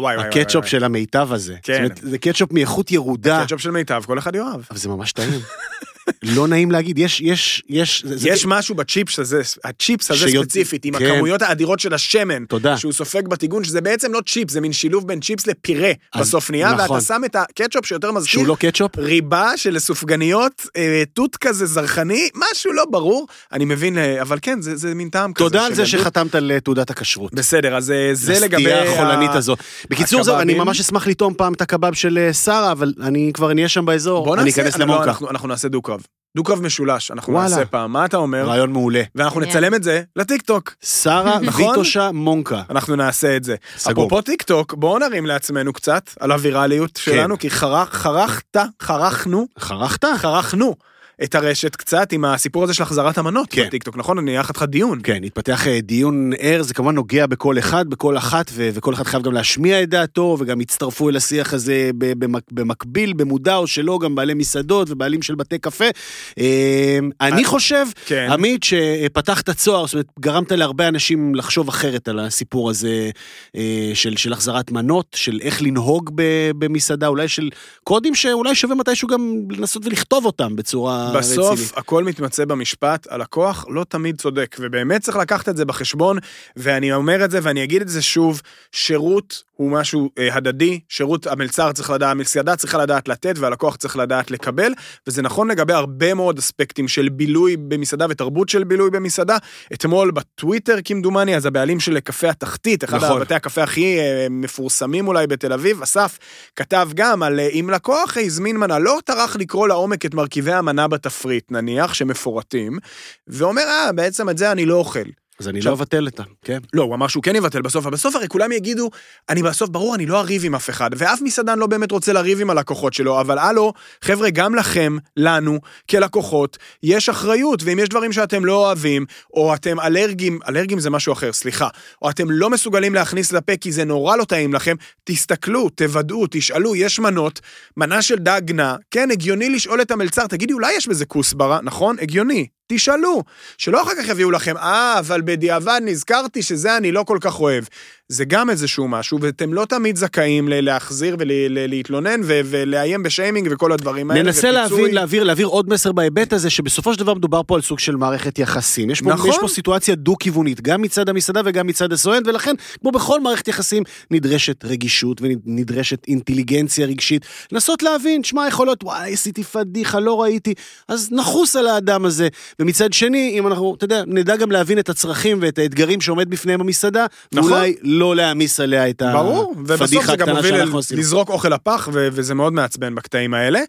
וואי, וואי, וואי. הקטשופ. של המיטב הזה. כן. זאת אומרת, זה קטשופ מאיכות ירודה, קטשופ של מיטב, כל אחד יאהב. אבל זה ממש טעים. (laughs) לא נעים להגיד, יש, יש, יש... זה- זה- יש משהו בצ'יפס הזה, הצ'יפס הזה שיוד- ספציפית, עם כן. הכמויות האדירות של השמן, תודה. שהוא סופג בטיגון, שזה בעצם לא צ'יפס, זה מין שילוב בין צ'יפס לפירה אז- בסוף נהיה, נכון. ואתה שם את הקטשופ שיותר מזכיר שהוא לא קטשופ? ריבה של סופגניות, אה, תות כזה זרחני, משהו לא ברור, אני מבין, אה, אבל כן, זה, זה מין טעם כזה. תודה על זה. שחתמת על אה, תעודת הכשרות. בסדר, אז זה לגבי... לסטייה החולנית ה- הזו. בקיצור, זהו, אני. ממש אשמח לטעום פעם את הקבב של שרה, אבל אני כבר נהיה שם באזור, אני אכנס לא, למונקה. אנחנו, נעשה דו-קרב. דו-קרב משולש, אנחנו וואלה. נעשה פעם, מה אתה אומר? רעיון מעולה. ואנחנו כן. נצלם את זה לטיקטוק. שרה (laughs) נכון? ויטושה מונקה. אנחנו נעשה את זה. סגור. אפרופו טיק טוק, בואו נרים לעצמנו קצת על הווירליות כן. שלנו, כי חרך, חרכת, חרכנו, חרכת? חרכנו את הרשת קצת עם הסיפור הזה של החזרת המנות כן. בטיק טוק, נכון? אני אערך איתך דיון. כן, התפתח אה, דיון ער, זה כמובן נוגע בכל אחד, בכל אחת, ו- וכל אחד חייב גם להשמיע את דעתו, וגם הצטרפו אל השיח הזה במק- במקביל, במודע או שלא, גם בעלי מסעדות ובעלים של בתי קפה. אה, אני חושב, כן. עמית, שפתחת צוהר, זאת אומרת, גרמת להרבה אנשים לחשוב אחרת על הסיפור הזה אה, של, של החזרת מנות, של איך לנהוג במסעדה, אולי של קודים שאולי שווה מתישהו גם לנסות ולכתוב אותם בצורה בסוף הכל מתמצא במשפט, הלקוח לא תמיד צודק, ובאמת צריך לקחת את זה בחשבון, ואני אומר את זה ואני אגיד את זה שוב, שירות הוא משהו אה, הדדי, שירות המלצר צריך לדעת, המסעדה צריכה לדעת לתת והלקוח צריך לדעת לקבל, וזה נכון לגבי הרבה מאוד אספקטים של בילוי במסעדה ותרבות של בילוי במסעדה. אתמול בטוויטר כמדומני, אז הבעלים של קפה התחתית, אחד נכון. בתי הקפה הכי אה, מפורסמים אולי בתל אביב, אסף, כתב גם על אה, אם לקוח הזמין מנה, לא טרח לקרוא לעומק את מרכיבי המנה בתפריט, נניח, שמפורטים, ואומר, אה, בעצם את זה אני לא אוכל. אז אני לא אבטל אותה, כן. לא, הוא אמר שהוא כן יבטל בסוף, אבל בסוף הרי כולם יגידו, אני בסוף, ברור, אני לא אריב עם אף אחד, ואף מסעדן לא באמת רוצה לריב עם הלקוחות שלו, אבל הלו, חבר'ה, גם לכם, לנו, כלקוחות, יש אחריות, ואם יש דברים שאתם לא אוהבים, או אתם אלרגיים, אלרגיים זה משהו אחר, סליחה, או אתם לא מסוגלים להכניס לפה כי זה נורא לא טעים לכם, תסתכלו, תוודאו, תשאלו, יש מנות, מנה של דג נע, כן, הגיוני לשאול את המלצר, תגידי, אולי יש בזה כוסברה, נכון? הגיוני. תשאלו, שלא אחר כך יביאו לכם, אה, אבל בדיעבד נזכרתי שזה אני לא כל כך אוהב. זה גם איזשהו משהו, ואתם לא תמיד זכאים להחזיר ולהתלונן ולאיים בשיימינג וכל הדברים האלה. ננסה. להבין, להעביר, להעביר עוד מסר בהיבט הזה, שבסופו של דבר מדובר פה על סוג של מערכת יחסים. יש פה, נכון. יש פה סיטואציה דו-כיוונית, גם מצד המסעדה וגם מצד הסואן, ולכן, כמו בכל מערכת יחסים, נדרשת רגישות ונדרשת אינטליגנציה רגשית. לנסות להבין, שמע, יכול להיות, וואי, עשיתי פדיחה, לא ראיתי, אז נחוס על האדם הזה. ומצד שני, אם אנחנו, אתה יודע, נדע גם להבין את הצרכים ואת האתגרים שעומד בפניהם המסעדה, נכון. ואולי לא להעמיס עליה את ברור, ובסוף הפדיחה זה גם הקטנה מוביל שאנחנו. לזרוק אוכל לפח, ו- וזה מאוד מעצבן בקטעים האלה.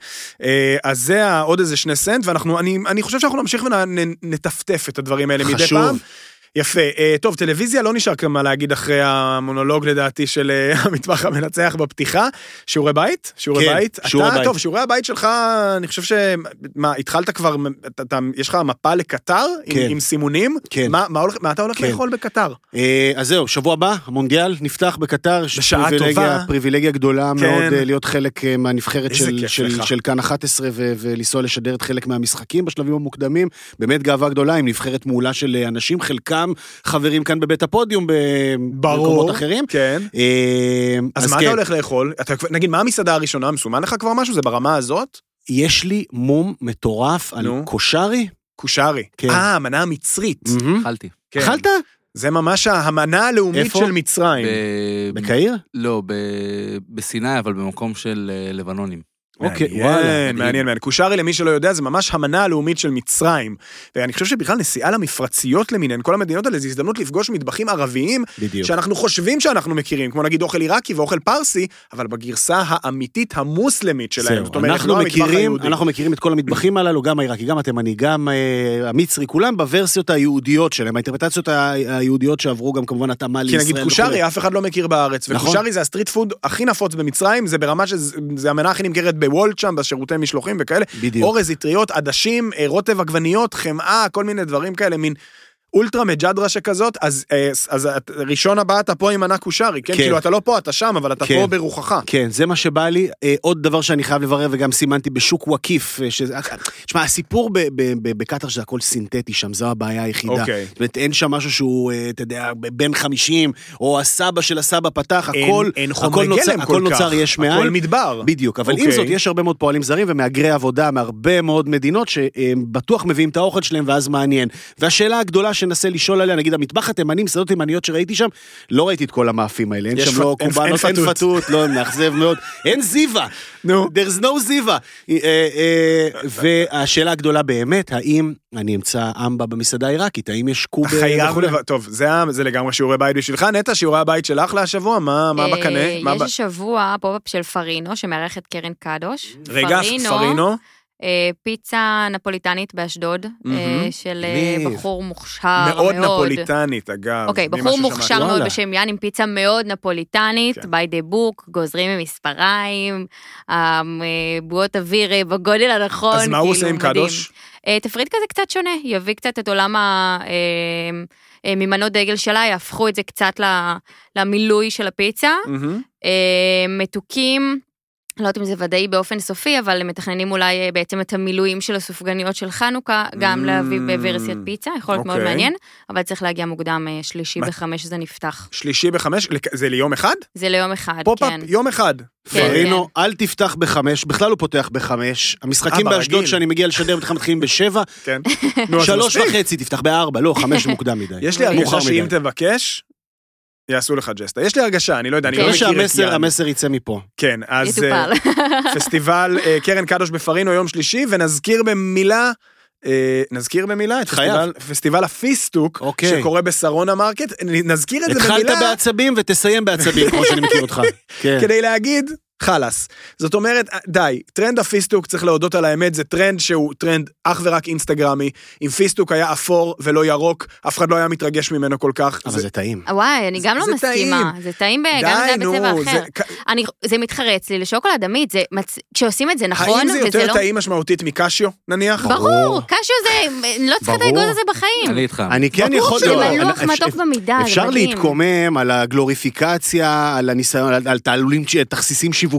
אה, אז זה עוד איזה שני סנט, ואנחנו, אני, אני חושב שאנחנו נמשיך ונטפטף את הדברים האלה מדי חשוב. יפה. אה, טוב, טלוויזיה לא נשאר כאן מה להגיד אחרי המונולוג לדעתי של אה, (laughs) המטבח המנצח בפתיחה. שיעורי בית? שיעורי כן, בית? שיעורי אתה, בית. טוב, שיעורי הבית שלך, אני חושב ש... מה, התחלת כבר, אתה, אתה, יש לך מפה לקטר? כן. עם, עם סימונים? כן. מה, מה, הולך, מה אתה הולך כן. לאכול בקטר? אה, אז זהו, שבוע הבא, המונדיאל נפתח בקטר. בשעה טובה. פריבילגיה גדולה כן. מאוד להיות חלק מהנבחרת של, של. של כאן 11 ו- ולנסוע לשדר את חלק מהמשחקים בשלבים המוקדמים. באמת גאווה גדולה עם נבחרת מעולה של אנשים, חלקם חברים כאן בבית הפודיום. במקומות אחרים. כן. אה, אז מה כן, אתה הולך לאכול? אתה, נגיד, מה המסעדה הראשונה? מסומן לך כבר משהו? זה ברמה הזאת? יש לי מום מטורף על נו. קושרי. קושרי. כן. אה, המנה המצרית. אכלתי. כן. אכלת? זה ממש המנה הלאומית איפה? של מצרים. ב- בקהיר? לא, ב- בסיני, אבל במקום של אה, לבנונים. אוקיי, מעניין, וואלה. מעניין, מדהים. מעניין. קושרי, למי שלא יודע, זה ממש המנה הלאומית של מצרים. ואני חושב שבכלל נסיעה למפרציות למיניהן, כל המדינות האלה, זו הזדמנות לפגוש מטבחים ערביים, בדיוק. שאנחנו חושבים שאנחנו מכירים, כמו נגיד אוכל עיראקי ואוכל פרסי, אבל בגרסה האמיתית המוסלמית שלהם. זאת אומרת, אנחנו לא מכירים. אנחנו מכירים את כל המטבחים הללו, גם העיראקי, גם התימני, גם אה, המצרי, כולם בוורסיות היהודיות שלהם, האינטרפטציות היהודיות שעברו גם כמובן התאמה כי לישראל. נגיד וכולי. קושרי, אף אחד לא מכיר בארץ, נכון. וקושרי זה הסטריט פוד הכי נפוץ במצרים, זה ברמה שזה המנה הכי נמכרת בוולט שם, בשירותי משלוחים וכאלה. בדיוק. אורז, אטריות, עדשים, אה, רוטב עגבניות, חמאה, כל מיני דברים כאלה, מין אולטרה מג'דרה שכזאת, אז, אה, אז את- ראשון הבא אתה פה עם מנה קושרי, כן? כן. כאילו אתה לא פה, אתה שם, אבל אתה כן. פה ברוחך. כן, זה מה שבא לי. אה, עוד דבר שאני חייב לברר וגם סימנתי בשוק וקיף, אה, שזה... תשמע, הסיפור בקטאר שזה הכל סינתטי שם, זו הבעיה היחידה. אוקיי. זאת אומרת, אין שם משהו שהוא, אתה יודע, בן 50, או הסבא של הסבא פתח, אין- הכל, אין הכל חומרי נוצר- גלם הכל כל נוצר כך. יש מאין. הכל מדבר. בדיוק, אבל עם אוקיי. זאת, יש הרבה מאוד פועלים זרים ומהגרי עבודה מהרבה מאוד מדינות שבטוח מביאים את האוכל שלהם ואז מעניין. והשאלה הגדולה שננסה לשאול עליה, נגיד המטבח התימני, מסעדות תימניות שראיתי שם, לא ראיתי את כל המאפים האלה, אין שם לא קורבנות, אין פתות. לא, מאכזב מאוד, אין זיווה, נו. there's no זיווה. אה, אה, והשאלה הגדולה באמת, האם אני אמצא אמבה במסעדה העיראקית, האם יש קוב חייב. טוב, זה, לגמרי שיעורי בית בשבילך. נטע, שיעורי הבית שלך להשבוע? מה, מה אה, בקנה? יש השבוע פופ-אפ של פרינו, שמארחת קרן קדוש. רגע, פרינו. אה, פיצה נפוליטנית באשדוד, אה. של אה. בחור מוכשר מאוד מאוד. נפוליטנית, אגב. אוקיי, בחור. מוכשר מאוד. בשם יאן עם פיצה מאוד נפוליטנית, כן. by the book, גוזרים במספריים, אה, בועות אוויר בגודל הנכון, אז מה הוא כאילו, עושה עם. קדוש? תפריט כזה קצת שונה, יביא קצת את עולם ה... ממנות דגל שלה, יהפכו את זה קצת למילוי של הפיצה. אה, מתוקים, לא יודעת אם זה ודאי באופן סופי, אבל הם מתכננים אולי אה, בעצם את המילואים של הסופגניות של חנוכה, גם ממ, להביא בוורסיית פיצה, יכול להיות מאוד אוקיי. מעניין, אבל צריך להגיע מוקדם, אה, שלישי מה? בחמש זה נפתח. שלישי בחמש, זה ליום אחד? זה ליום אחד, פופ-אפ, כן. יום אחד. כן, פרינו, אל תפתח בחמש, בכלל הוא פותח בחמש. המשחקים באשדוד. שאני מגיע לשדר בכלל מתחילים בשבע, כן. (laughs) שלוש. וחצי תפתח בארבע, לא, חמש זה מוקדם מדי. יש לי הרגשה שאם. תבקש, יעשו לך ג'סטה. יש לי הרגשה, אני לא יודע, אני כן. לא מקווה מכיר את שהמסר יאן. המסר יצא מפה. כן, אז אה, יטופל. פסטיבל אה, קרן קדוש בפרינו יום שלישי, ונזכיר במילה... אה, נזכיר במילה את. פסטיבל, פסטיבל הפיסטוק, אוקיי. שקורה בשרונה מרקט, נזכיר את זה התחלת במילה בעצבים ותסיים בעצבים, כמו שאני מכיר אותך. (laughs) כן. כדי להגיד חלאס. זאת אומרת, די, טרנד הפיסטוק, צריך להודות על האמת, זה טרנד שהוא טרנד אך ורק אינסטגרמי. אם פיסטוק היה אפור ולא ירוק, אף אחד לא היה מתרגש ממנו כל כך. אבל זה טעים. וואי, אני גם זה לא מסכימה. טעים. זה טעים, ב- גם אם זה די, היה בצבע אחר. זה- אני- זה מתחרז לי לשוקולד עמית, זה מצ- כשעושים את זה נכון, האם זה יותר לא... טעים משמעותית מקשיו, נניח? ברור, קשיו זה, לא צריכה את ברור. האגוז הזה בחיים. אני איתך. אני כן ברור יכול... שזה לא, מלוח מתוק במידה, זה אפשר. להתקומם על הגלוריפיקציה, על הניסיון, על- על תעלולים, תכסיסים שיווקיים.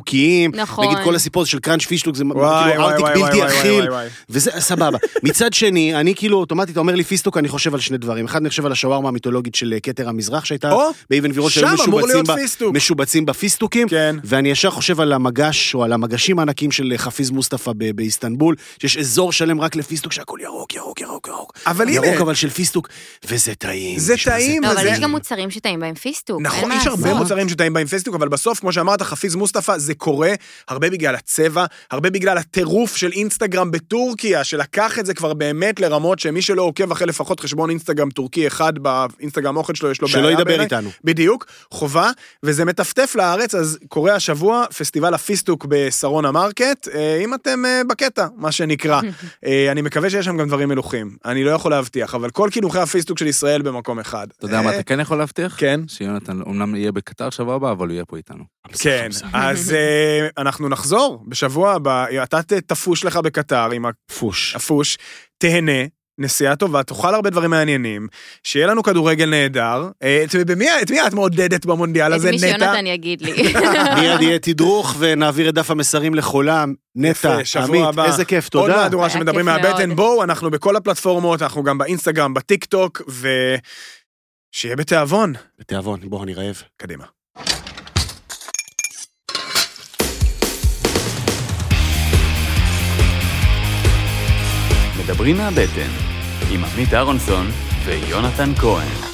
נכון. נגיד כל הסיפור הזה של קראנץ' פישטוק זה וואי, כאילו וואי, ארטיק וואי, בלתי אכיל. וזה סבבה. (laughs) מצד שני, אני כאילו אוטומטית, אומר לי פיסטוק, אני חושב על שני דברים. אחד, אני חושב על השווארמה המיתולוגית של אה, כתר המזרח שהייתה או, באבן גבירול, שם שהיו אמור משובצים פיסטוק. משובצים בפיסטוקים. כן. ואני ישר חושב על המגש, או על המגשים הענקים של אה, חפיז מוסטפא ב- באיסטנבול, שיש אזור שלם רק לפיסטוק, שהכל ירוק, ירוק, ירוק, ירוק. אבל ירוק הנה, אבל של פיסטוק, וזה טעים. זה טעים, אבל יש גם מוצרים שטעים בהם פיסטוק. נכון, יש הרבה. מוצרים שטעים בהם פיסטוק, אבל בסוף, כמו שאמרת, חפיז מוסטפא, זה קורה הרבה בגלל הצבע, הרבה בגלל הטירוף של אינסטגרם בטורקיה, שלקח את זה כבר באמת לרמות שמי שלא עוקב אחרי לפחות חשבון אינסטגרם טורקי אחד באינסטגרם אוכל שלו, יש לו שלא בעיה ידבר בעיניי. איתנו. בדיוק, חובה, וזה מטפטף לארץ, אז קורה השבוע פסטיבל הפיסטוק בשרונה מרקט, אה, אם אתם אה, בקטע, מה שנקרא. (laughs) אה, אני מקווה שיש שם גם דברים מלוחים, אני לא יכול להבטיח, אבל כל קינוחי הפיסטוק של ישראל במקום אחד. אתה יודע מה אתה כן יכול להבטיח? כן. שיונתן אומנם יהיה בקטר שבוע הבא, אבל הוא יהיה פה איתנו. כן, אז (laughs) אה, אנחנו נחזור בשבוע הבא, אתה תפוש לך בקטר עם פוש. הפוש, תהנה. נסיעה טובה, תאכל הרבה דברים מעניינים, שיהיה לנו כדורגל נהדר. אה, את במי את מי את מעודדת במונדיאל את הזה, מי נטע? שיונתן יגיד לי. (laughs) מיד יהיה תדרוך ונעביר את דף המסרים לחולם. נטע, עמית, הבא. איזה כיף, עוד תודה. מהדורה היה שמדברים מהבטן. בואו, אנחנו בכל הפלטפורמות, אנחנו גם באינסטגרם, בטיק טוק, ושיהיה בתיאבון. בתיאבון, בוא, אני רעב. קדימה. מדברים מהבטן, עם עמית אהרונסון ויונתן כהן.